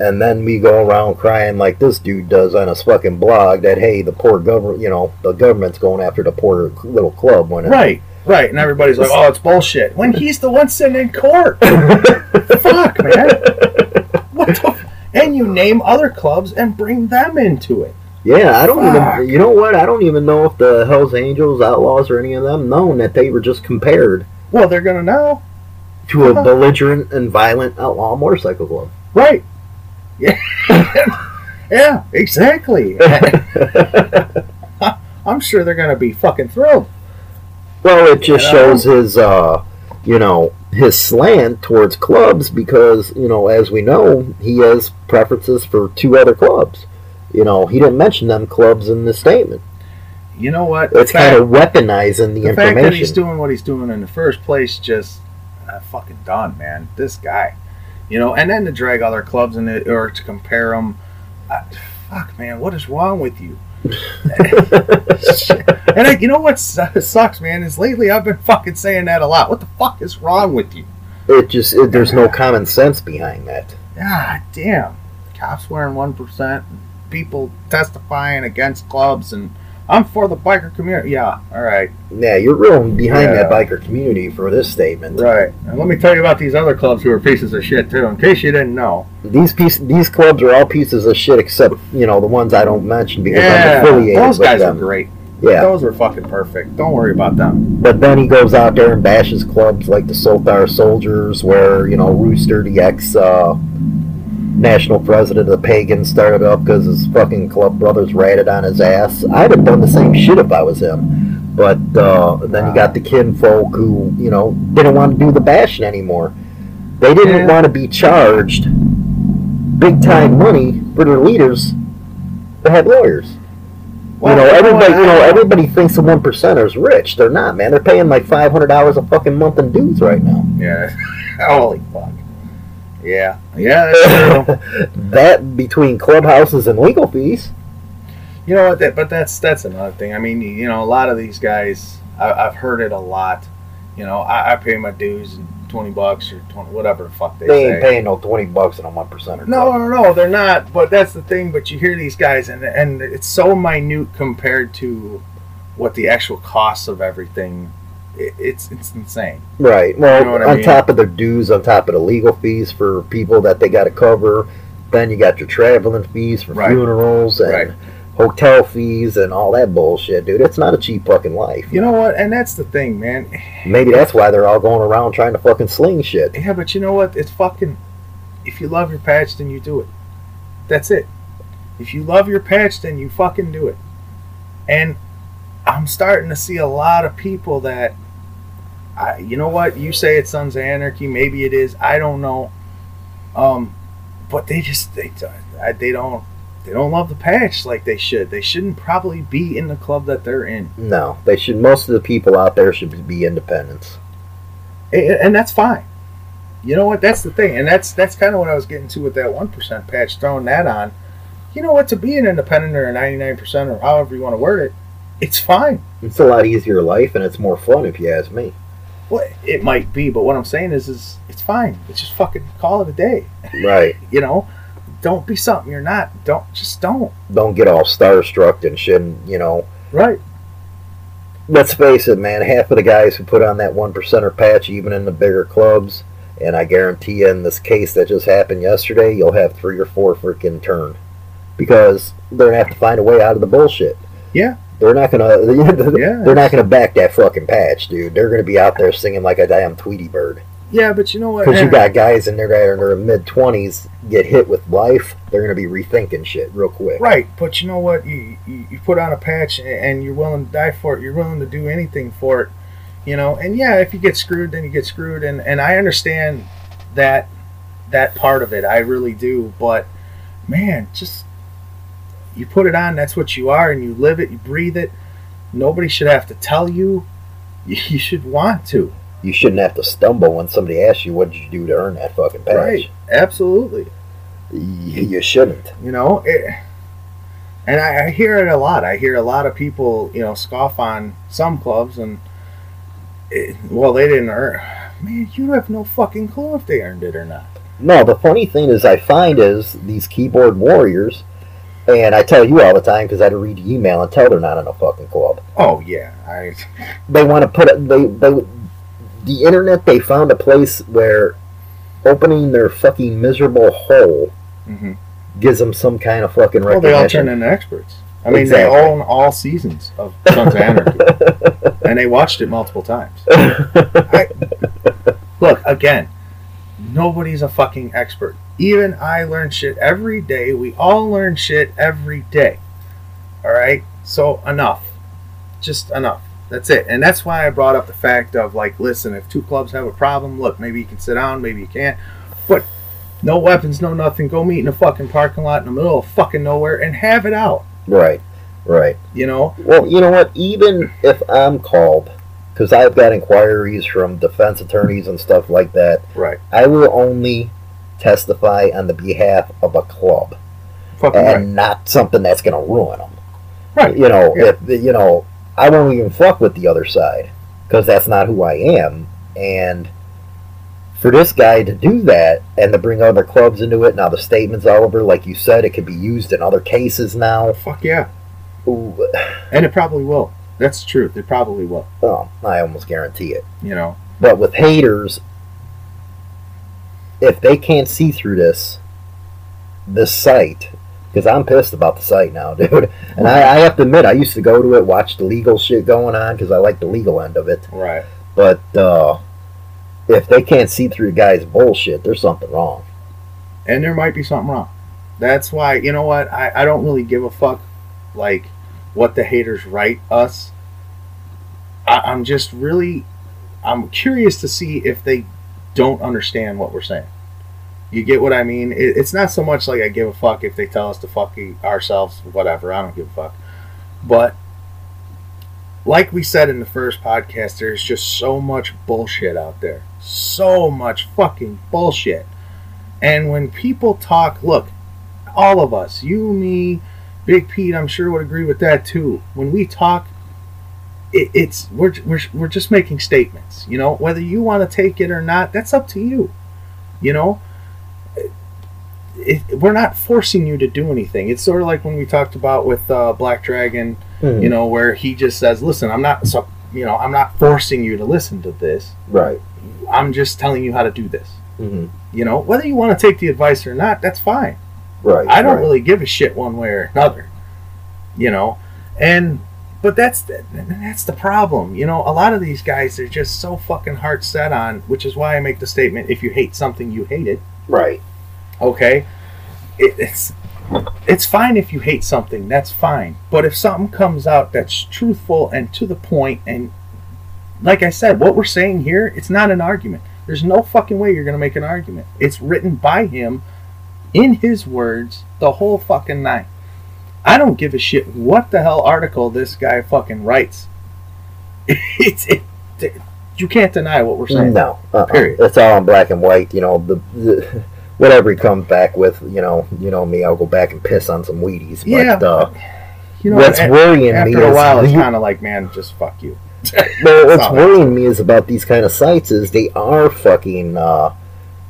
And then we go around crying like this dude does on his fucking blog that hey, the poor government, you know, the government's going after the poor little club when it, Right. Right. And everybody's like, oh, it's bullshit. When he's the one sitting in court. [LAUGHS] Fuck, man. What the f- and you name other clubs and bring them into it. Yeah, I don't Fuck. even. You know what? I don't even know if the Hell's Angels, Outlaws, or any of them known that they were just compared Well, they're gonna know, to a belligerent and violent outlaw motorcycle club. right? [LAUGHS] Yeah, yeah, exactly. [LAUGHS] I'm sure they're gonna be fucking thrilled. Well, it just You know? shows his, uh, you know, his slant towards clubs because, you know, as we know, he has preferences for two other clubs. You know, he didn't mention them clubs in the statement. You know what? It's kind of weaponizing the, the fact that he's doing what he's doing in the first place just uh, fucking done, man. This guy, you know, and then to drag other clubs in it or to compare them, uh, fuck, man, what is wrong with you? [LAUGHS] and I, you know what sucks, man, is lately I've been fucking saying that a lot. What the fuck is wrong with you? it just, it, there's no common sense behind that. Ah, damn, cops wearing one percent, people testifying against clubs, and I'm for the biker community. Yeah, all right. Yeah, you're real behind that biker community for this statement. Right. And let me tell you about these other clubs who are pieces of shit too, in case you didn't know. These piece, these clubs are all pieces of shit except you know the ones I don't mention because Yeah, I'm affiliated those guys them. are great. Yeah, Those are fucking perfect. Don't worry about them. but then he goes out there and bashes clubs like the Solthar Soldiers, where you know Rooster, the ex uh, national president of the Pagans, started up because his fucking club brothers ratted on his ass. I'd have done the same shit if I was him. But uh, then you got the kinfolk who you know didn't want to do the bashing anymore. They didn't Yeah. want to be charged big time money for their leaders that had lawyers. Well, you know, everybody, you know, everybody thinks the one percenters rich. They're not, man. They're paying like five hundred dollars a fucking month in dues right now. Yeah. [LAUGHS] Holy fuck. Yeah. Yeah, [LAUGHS] that between clubhouses and legal fees. You know what? That, but that's that's another thing. I mean, you know, a lot of these guys, I, I've heard it a lot. You know, I, I pay my dues, and twenty bucks or twenty, whatever the fuck they, They say. ain't paying no twenty bucks and a one percenter. No, no, no, they're not. But that's the thing. But you hear these guys, and and it's so minute compared to what the actual costs of everything. It, it's it's insane. Right. Well, You know on mean? top of their dues, on top of the legal fees for people that they got to cover, then you got your traveling fees for Right. funerals and Right. hotel fees and all that bullshit, dude. It's not a cheap fucking life. You know what? And that's the thing, man. Maybe that's why they're all going around trying to fucking sling shit. Yeah, but you know what? It's fucking. If you love your patch, then you do it. That's it. If you love your patch, then you fucking do it. And I'm starting to see a lot of people that. I, you know what? You say it's Sons of Anarchy. Maybe it is. I don't know. Um, but they just they they don't they don't love the patch like they should. They shouldn't probably be in the club that they're in. No, they should. Most of the people out there should be independents. A- and that's fine. You know what? That's the thing, and that's that's kind of what I was getting to with that one percent patch. Throwing that on, you know what? To be an independent or a ninety nine percent or however you want to word it, it's fine. It's a lot easier life and it's more fun if you ask me. Well, it might be, but what I'm saying is, is it's fine. It's just fucking call it a day. Right. [LAUGHS] You know, don't be something you're not. Don't just don't. Don't get all starstruck and shit. And, you know, Right. let's face it, man. Half of the guys who put on that one percenter patch, even in the bigger clubs, and I guarantee you, in this case that just happened yesterday, you'll have three or four freaking turn because they're gonna have to find a way out of the bullshit. Yeah. They're not gonna. [LAUGHS] Yeah. They're not gonna back that fucking patch, dude. They're gonna be out there singing like a damn Tweety bird. Yeah, but you know what? Because you got guys in there that are in their mid twenties get hit with life, they're gonna be rethinking shit real quick. Right, but you know what? You, you you put on a patch and- and you're willing to die for it. You're willing to do anything for it, you know. And yeah, if you get screwed, then you get screwed. And and I understand that that part of it. I really do. But man, just you put it on. That's what you are, and you live it. You breathe it. Nobody should have to tell you. [LAUGHS] You, should want to. You shouldn't have to stumble when somebody asks you what did you do to earn that fucking patch. Right. Absolutely. You shouldn't. you know it, and I, I hear it a lot i hear a lot of people you know scoff on some clubs and it, well they didn't earn man you have no fucking clue if they earned it or not No, the funny thing is, I find is these keyboard warriors, and I tell you all the time because I read the email and tell they're not in a fucking club. oh yeah i [LAUGHS] They want to put it. They, they the internet. They found a place where opening their fucking miserable hole Mhm. gives them some kind of fucking well they all recognition. turn into experts i mean Exactly. they own all seasons of sons [LAUGHS] of anarchy and they watched it multiple times [LAUGHS] look again nobody's a fucking expert. Even i learn shit every day. We all learn shit every day. All right so enough. Just enough. That's it. And that's why i brought up the fact of like listen if two clubs have a problem look maybe you can sit down maybe you can't. But no weapons no nothing. Go meet in a fucking parking lot in the middle of fucking nowhere and have it out. Right, right. you know? Well, you know what? Even if I'm called, because I've got inquiries from defense attorneys and stuff like that, right I will only testify on the behalf of a club fucking and right not something that's going to ruin them. right You know, Yeah. if you know, I won't even fuck with the other side because that's not who I am. And for this guy to do that and to bring other clubs into it, now the statement's over. Like you said, it could be used in other cases now. fuck yeah Ooh, [SIGHS] and it probably will that's the truth it probably will oh, I almost guarantee it. you know But with haters, if they can't see through this, this site, because I'm pissed about the site now, [LAUGHS] dude. And I, I have to admit, I used to go to it, watch the legal shit going on, because I like the legal end of it. right But uh, if they can't see through the guy's bullshit, there's something wrong. and there might be something wrong. That's why you know what I, I don't really give a fuck like what the haters write us. I, I'm just really I'm curious to see if they don't understand what we're saying. You get what I mean? It, it's not so much like I give a fuck if they tell us to fuck ourselves, whatever. I don't give a fuck. But like we said in the first podcast, there's just so much bullshit out there. So much fucking bullshit. And when people talk, look, all of us, you, me, Big Pete, I'm sure would agree with that too. When we talk, it, it's we're, we're we're just making statements. You know, whether you want to take it or not, that's up to you. You know, it, we're not forcing you to do anything. It's sort of like when we talked about with uh, Black Dragon. Hmm. You know, where he just says, "Listen, I'm not so." You know, I'm not forcing you to listen to this. Right. I'm just telling you how to do this. hmm You know, whether you want to take the advice or not, that's fine. Right. I don't right. really give a shit one way or another. You know, and but that's the, that's the problem. You know, a lot of these guys are just so fucking hard set on, which is why I make the statement: if you hate something, you hate it. Right. Okay, it, it's it's fine if you hate something. That's fine. But if something comes out that's truthful and to the point, and like I said, what we're saying here, it's not an argument. There's no fucking way you're gonna make an argument. It's written by him, in his words, the whole fucking night. I don't give a shit what the hell article this guy fucking writes. [LAUGHS] It's it, you can't deny what we're saying. No. Uh-uh. Period. It's all in black and white. You know the, the whatever he comes back with. You know. You know me. I'll go back and piss on some Wheaties. But, Yeah. Uh, You know, what's a- worrying me after a while, it's kind of like, man, just fuck you. Well, [LAUGHS] what's worrying me is about these kind of sites is they are fucking uh,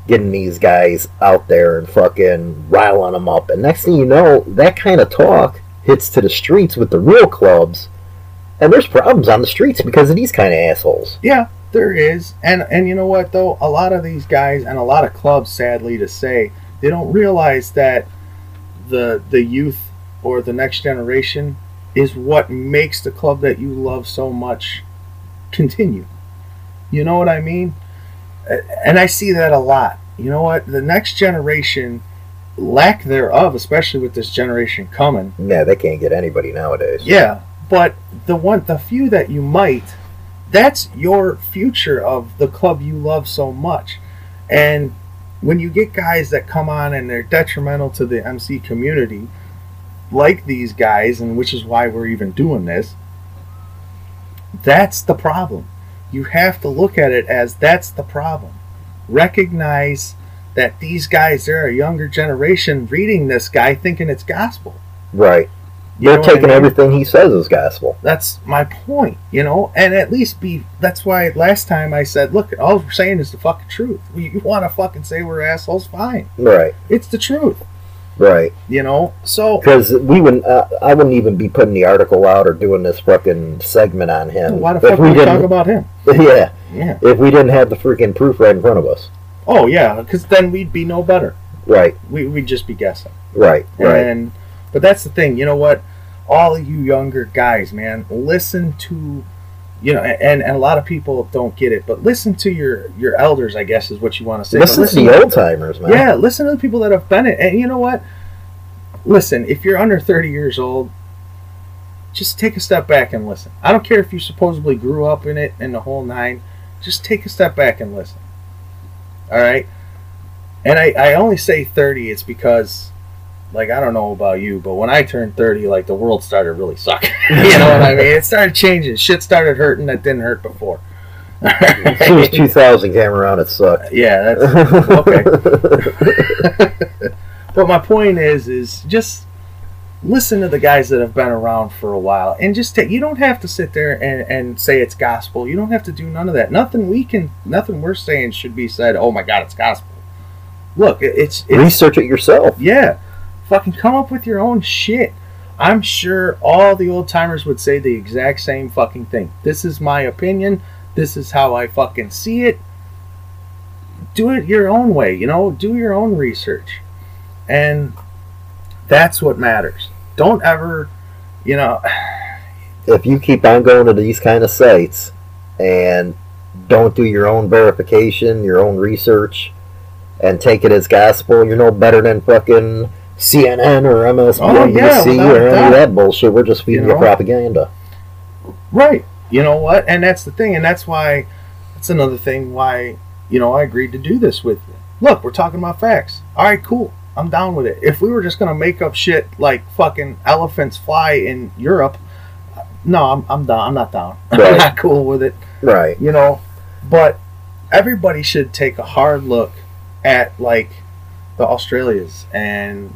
getting these guys out there and fucking riling them up, and next thing you know, that kind of talk hits to the streets with the real clubs, and there's problems on the streets because of these kind of assholes. Yeah, there is, and and you know what though, a lot of these guys and a lot of clubs, sadly to say, they don't realize that the the youth or the next generation is what makes the club that you love so much continue. You know what I mean? And I see that a lot. You know what? The next generation, lack thereof, especially with this generation coming, Yeah, they can't get anybody nowadays. yeah, but the one, the few that you might, that's your future of the club you love so much. And when you get guys that come on and they're detrimental to the MC community, like these guys, and which is why we're even doing this, that's the problem. You have to look at it as that's the problem. Recognize that these guys, they're a younger generation reading this guy thinking it's gospel. Right. You They're what I taking mean? everything he says as gospel. That's my point, you know, and at least be. That's why last time I said, look, all we're saying is the fucking truth. [LAUGHS] You want to fucking say we're assholes? Fine, Right. it's the truth, Right. you know. So Because we wouldn't, uh, I wouldn't even be putting the article out or doing this fucking segment on him. why the fuck we would we talk about him? [LAUGHS] Yeah, Yeah. if we didn't have the freaking proof right in front of us. Oh yeah, because then we'd be no better. Right, We we'd just be guessing. right, right. And but that's the thing, you know what? All you younger guys, man, listen to you know, and, and a lot of people don't get it, but listen to your your elders, I guess is what you want to say. But Listen to the old timers, man. Yeah, listen to the people that have been it. And you know what? Listen, if you're under 30 years old, just take a step back and listen. I don't care if you supposedly grew up in it and the whole nine. Just take a step back and listen. All right? And I, I only say 30, it's because, like, I don't know about you, but when I turned 30, like, the world started really sucking. [LAUGHS] you know what I mean? It started changing. Shit started hurting that didn't hurt before. As soon as 2000 came around, it sucked. [LAUGHS] yeah, that's [LAUGHS] okay. but my point is, is just listen to the guys that have been around for a while, and just take. You don't have to sit there and, and say it's gospel. You don't have to do none of that. Nothing we can, nothing we're saying should be said. Oh my God, it's gospel. Look, it- it's, it's Research it yourself. yeah, fucking come up with your own shit. I'm sure all the old timers would say the exact same fucking thing. This is my opinion. This is how I fucking see it. Do it your own way, you know, do your own research. And that's what matters. Don't ever, you know, [SIGHS] If you keep on going to these kind of sites and don't do your own verification, your own research, and take it as gospel, you're no better than fucking CNN or MSNBC Oh, yeah, or any of that bullshit. We're just feeding You know? propaganda. Right. You know what? And that's the thing. And that's why, that's another thing why, you know, I agreed to do this with you. Look, we're talking about facts. All right, cool. I'm down with it. If we were just going to make up shit like fucking elephants fly in Europe, no, I'm I'm down. I'm not down. [LAUGHS] I'm not cool with it. Right. You know, but everybody should take a hard look at like the Australias and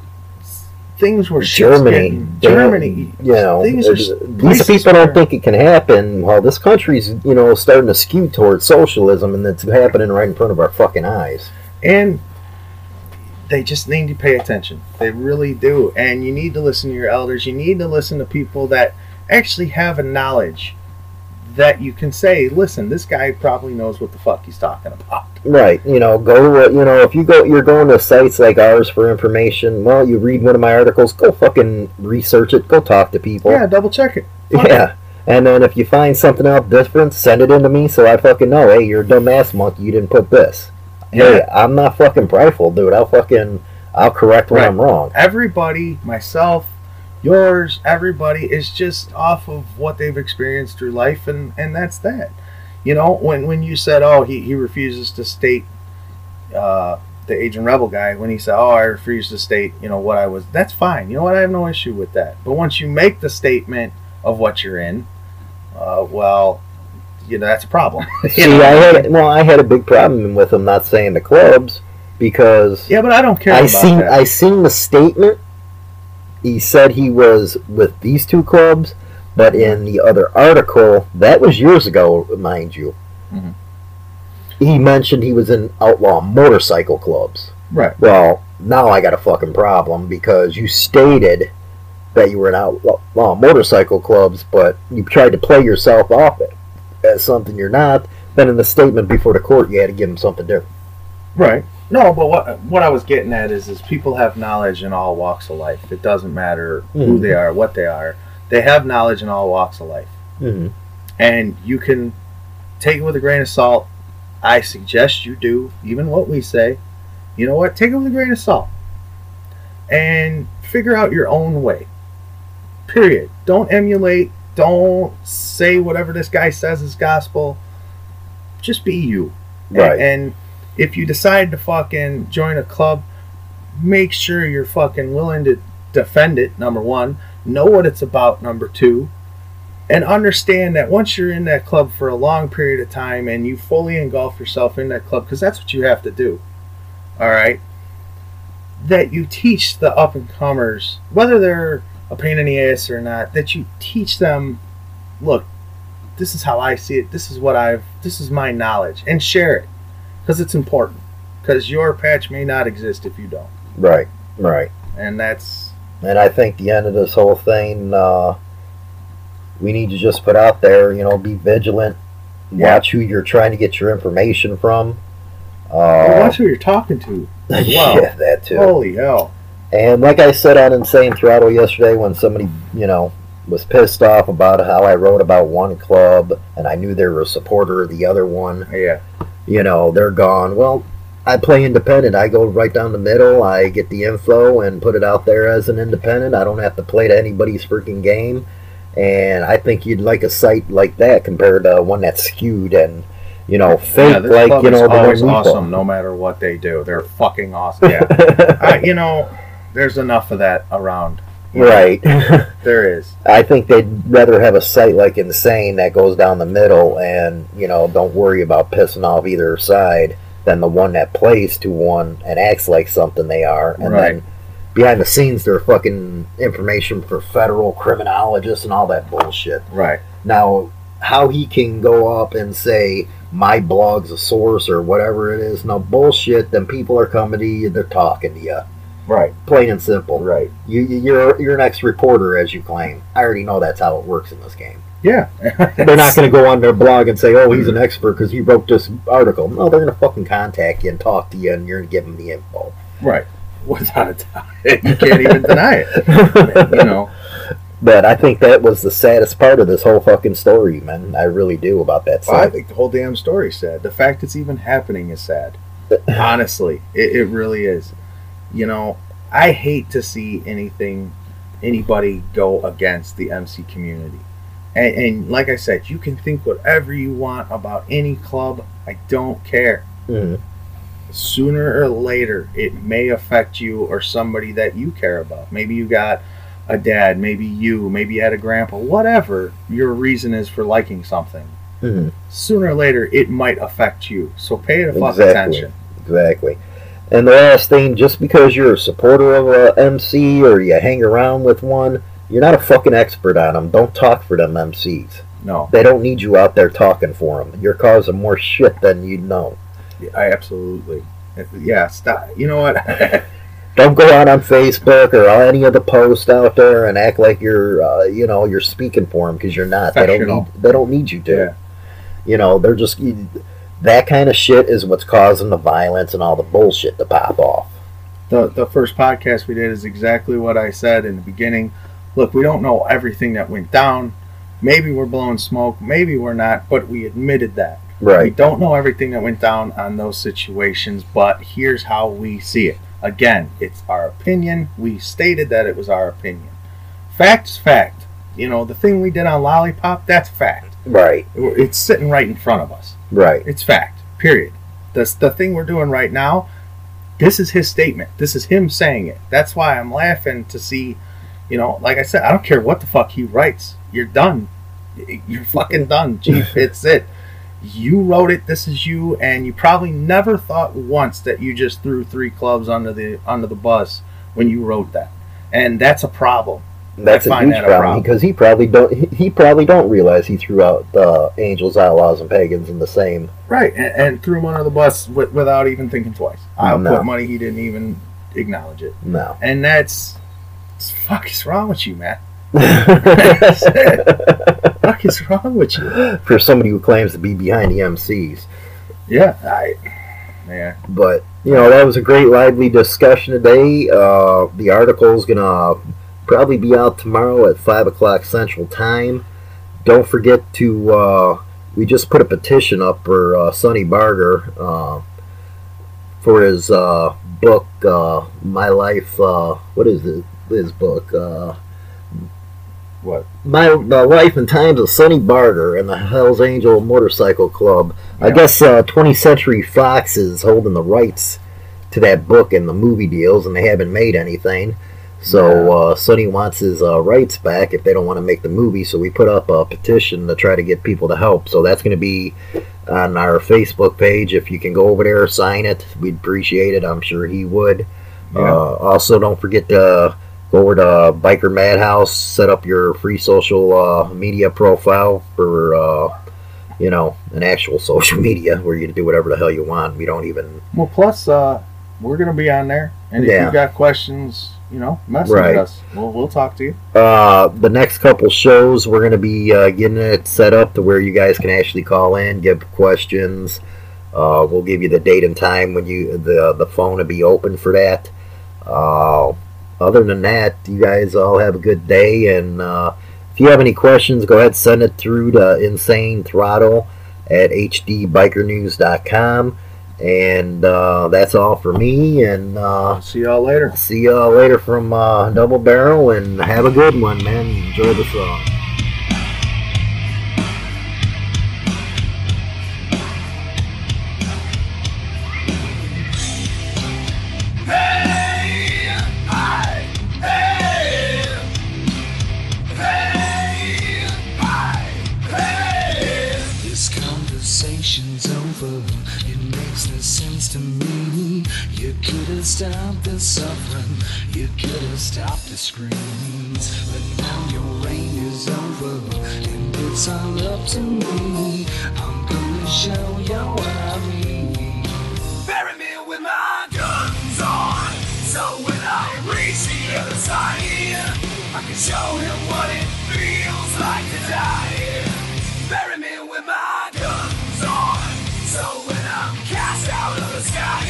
things were Germany, getting- they don't- Germany, You know, things are these people don't think it can happen. While this country's you know starting to skew towards socialism, and it's happening right in front of our fucking eyes. and they just need to pay attention. They really do. And you need to listen to your elders. You need to listen to people that actually have a knowledge that you can say, listen, this guy probably knows what the fuck he's talking about. Right. You know, go. to- You know, if you go, you're going to sites like ours for information. Well, you read one of my articles. Go fucking research it. Go talk to people. Yeah, double check it. Fuck [LAUGHS] Yeah. And then if you find something out different, send it in to me so I fucking know. Hey, you're a dumbass monkey. You didn't put this. Hey, Yeah. I'm not fucking prideful, dude. I'll fucking I'll correct when Right. I'm wrong. everybody, myself, yours, everybody is just off of what they've experienced through life, and and that's that. You know, when when you said, oh, he he refuses to state. Uh, the Aging Rebel guy, when he said, "Oh, I refuse to state, you know, what I was," that's fine. You know what? I have no issue with that. But once you make the statement of what you're in, uh, well, you know, that's a problem. [LAUGHS] See, know? I had well, I had a big problem with him not saying the clubs because yeah, but I don't care I about seen that. I seen the statement. He said he was with these two clubs, but in the other article, that was years ago, mind you. Mhm. He mentioned he was in outlaw motorcycle clubs. right. Well, now I got a fucking problem because you stated that you were in outlaw motorcycle clubs, but you tried to play yourself off it as something you're not. Then in the statement before the court, you had to give him something different. Right. No, but what what I was getting at is is people have knowledge in all walks of life. It doesn't matter who Mhm. they are, what they are. They have knowledge in all walks of life. Mm-hmm. And you can take it with a grain of salt. I suggest you do, even what we say. You know what? Take it with a grain of salt. And figure out your own way. Period. Don't emulate. Don't say whatever this guy says is gospel. Just be you. Right. And, if you decide to fucking join a club, make sure you're fucking willing to defend it, number one. Know what it's about, number two. And understand that once you're in that club for a long period of time and you fully engulf yourself in that club, because that's what you have to do. All right? That you teach the up and comers, whether they're a pain in the ass or not, that you teach them look, this is how I see it, this is what I've, this is my knowledge, and share it because it's important. Because your patch may not exist if you don't, Right, right. and that's And I think the end of this whole thing, uh, we need to just put out there, you know, be vigilant, Yeah. watch who you're trying to get your information from. Uh, watch who you're talking to. [LAUGHS] well. yeah, that too. Holy hell! And like I said on Insane Throttle yesterday, when somebody, you know, was pissed off about how I wrote about one club and I knew they were a supporter of the other one, Yeah, you know, they're gone. Well, I play independent. I go right down the middle. I get the info and put it out there as an independent. I don't have to play to anybody's freaking game. And I think you'd like a site like that compared to one that's skewed and, you know, fake This like, you know, is the always awesome, no matter what they do. They're fucking awesome. [LAUGHS] Yeah, I, you know, there's enough of that around. Right. [LAUGHS] There is. I think they'd rather have a site like Insane that goes down the middle and, you know, don't worry about pissing off either side than the one that plays to one and acts like something they are. And Right. then behind the scenes, they're fucking information for federal criminologists and all that bullshit. Right. Now, how he can go up and say, my blog's a source or whatever it is, no bullshit, then people are coming to you, they're talking to you. Right. Plain and simple. Right. You, you- you're, you're an ex-reporter, as you claim. I already know that's how it works in this game. Yeah. [LAUGHS] They're not going to go on their blog and say, "Oh, he's an mm-hmm. expert because he wrote this article." No, they're going to fucking contact you and talk to you, and you're going to give them the info. Right. [LAUGHS] Without a doubt, [LAUGHS] you can't even deny it. You know. But I think that was the saddest part of this whole fucking story, man. I really do about that Well, I think the whole damn story's sad. The fact it's even happening is sad. Honestly, it, it really is. You know, I hate to see anything, anybody go against the MC community. And, and like I said, you can think whatever you want about any club. I don't care. Mhm. Sooner or later, it may affect you or somebody that you care about. Maybe you got a dad, maybe you, maybe you had a grandpa, whatever your reason is for liking something. Mhm. Sooner or later, it might affect you. So pay the fuck Exactly. attention. Exactly. And the last thing, just because you're a supporter of a MC or you hang around with one, you're not a fucking expert on them. Don't talk for them MCs. No, They don't need you out there talking for them. You're causing more shit than you know. I absolutely. Yeah, stop. You know what? [LAUGHS] Don't go out on Facebook or any of the posts out there and act like you're, uh, you know, you're speaking for them because you're not. They don't need. They don't need you to. Yeah. You know, they're just that kind of shit is what's causing the violence and all the bullshit to pop off. the the first podcast we did is exactly what I said in the beginning. Look, we don't know everything that went down. Maybe we're blowing smoke, maybe we're not, but we admitted that. Right. We don't know everything that went down on those situations, but here's how we see it. Again, it's our opinion. We stated that it was our opinion. Fact's fact. You know, the thing we did on Lollipop, that's fact. Right. It's sitting right in front of us. Right. It's fact. Period. The the thing we're doing right now, this is his statement. This is him saying it. That's why I'm laughing to see, you know, like I said, I don't care what the fuck he writes. You're done. You're fucking done, Chief. [LAUGHS] it's it. You wrote it. This is you, and you probably never thought once that you just threw three clubs under the under the bus when you wrote that, and that's a problem. That's a huge that a problem problem. because he probably don't. He, probably don't realize he threw out the angels, outlaws, and pagans in the same. Right, and, and threw him under the bus with, without even thinking twice. I'll No. put money he didn't even acknowledge it. No. And that's fuck is wrong with you, man? [LAUGHS] Fuck is wrong with you? For somebody who claims to be behind the MCs, Yeah, I yeah. but you know that was a great, lively discussion today. Uh, the article is gonna probably be out tomorrow at five o'clock Central Time. Don't forget to. Uh, we just put a petition up for uh, Sonny Barger uh, for his uh, book, uh, My Life. Uh, what is it? His book. Uh, What? my the life and times of Sonny Barger and the Hell's Angel Motorcycle Club. I guess uh, 20th Century Fox is holding the rights to that book and the movie deals, and they haven't made anything. So uh, Sonny wants his uh, rights back if they don't want to make the movie. So we put up a petition to try to get people to help. So that's going to be on our Facebook page. If you can go over there, sign it, we'd appreciate it. I'm sure he would. Yeah. Uh, also, don't forget to go over to Biker Madhouse, set up your free social uh, media profile for, uh, you know, an actual [LAUGHS] social media where you can do whatever the hell you want. We don't even. Well, plus uh, we're gonna be on there, and if Yeah. you got questions, you know, message Right. us. We'll we'll talk to you. Uh, the next couple shows, we're going to be uh, getting it set up to where you guys can actually call in, give questions. Uh, we'll give you the date and time when you the the phone will be open for that. Uh, other than that, you guys all have a good day. And uh, if you have any questions, go ahead send it through to Insane Throttle at hdbikernews.com. And uh, that's all for me. And uh, See y'all later. see y'all later from uh, Double Barrel. And have a good one, man. Enjoy the song. Screams. But now your reign is over. And it's all up to me. I'm gonna show you what I mean. Bury me with my guns on. So when I reach the other side, I can show him what it feels like to die. Bury me with my guns on. So when I'm cast out of the sky,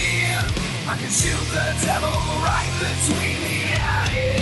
I can shoot the devil right between the eyes.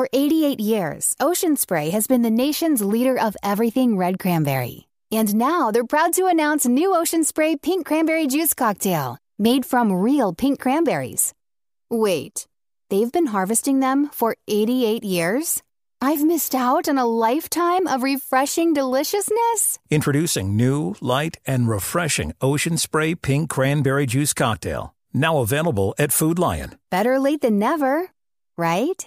For 88 years, Ocean Spray has been the nation's leader of everything red cranberry. And now they're proud to announce new Ocean Spray Pink Cranberry Juice Cocktail, made from real pink cranberries. Wait, they've been harvesting them for 88 years? I've missed out on a lifetime of refreshing deliciousness? Introducing new, light, and refreshing Ocean Spray Pink Cranberry Juice Cocktail. Now available at Food Lion. Better late than never, right?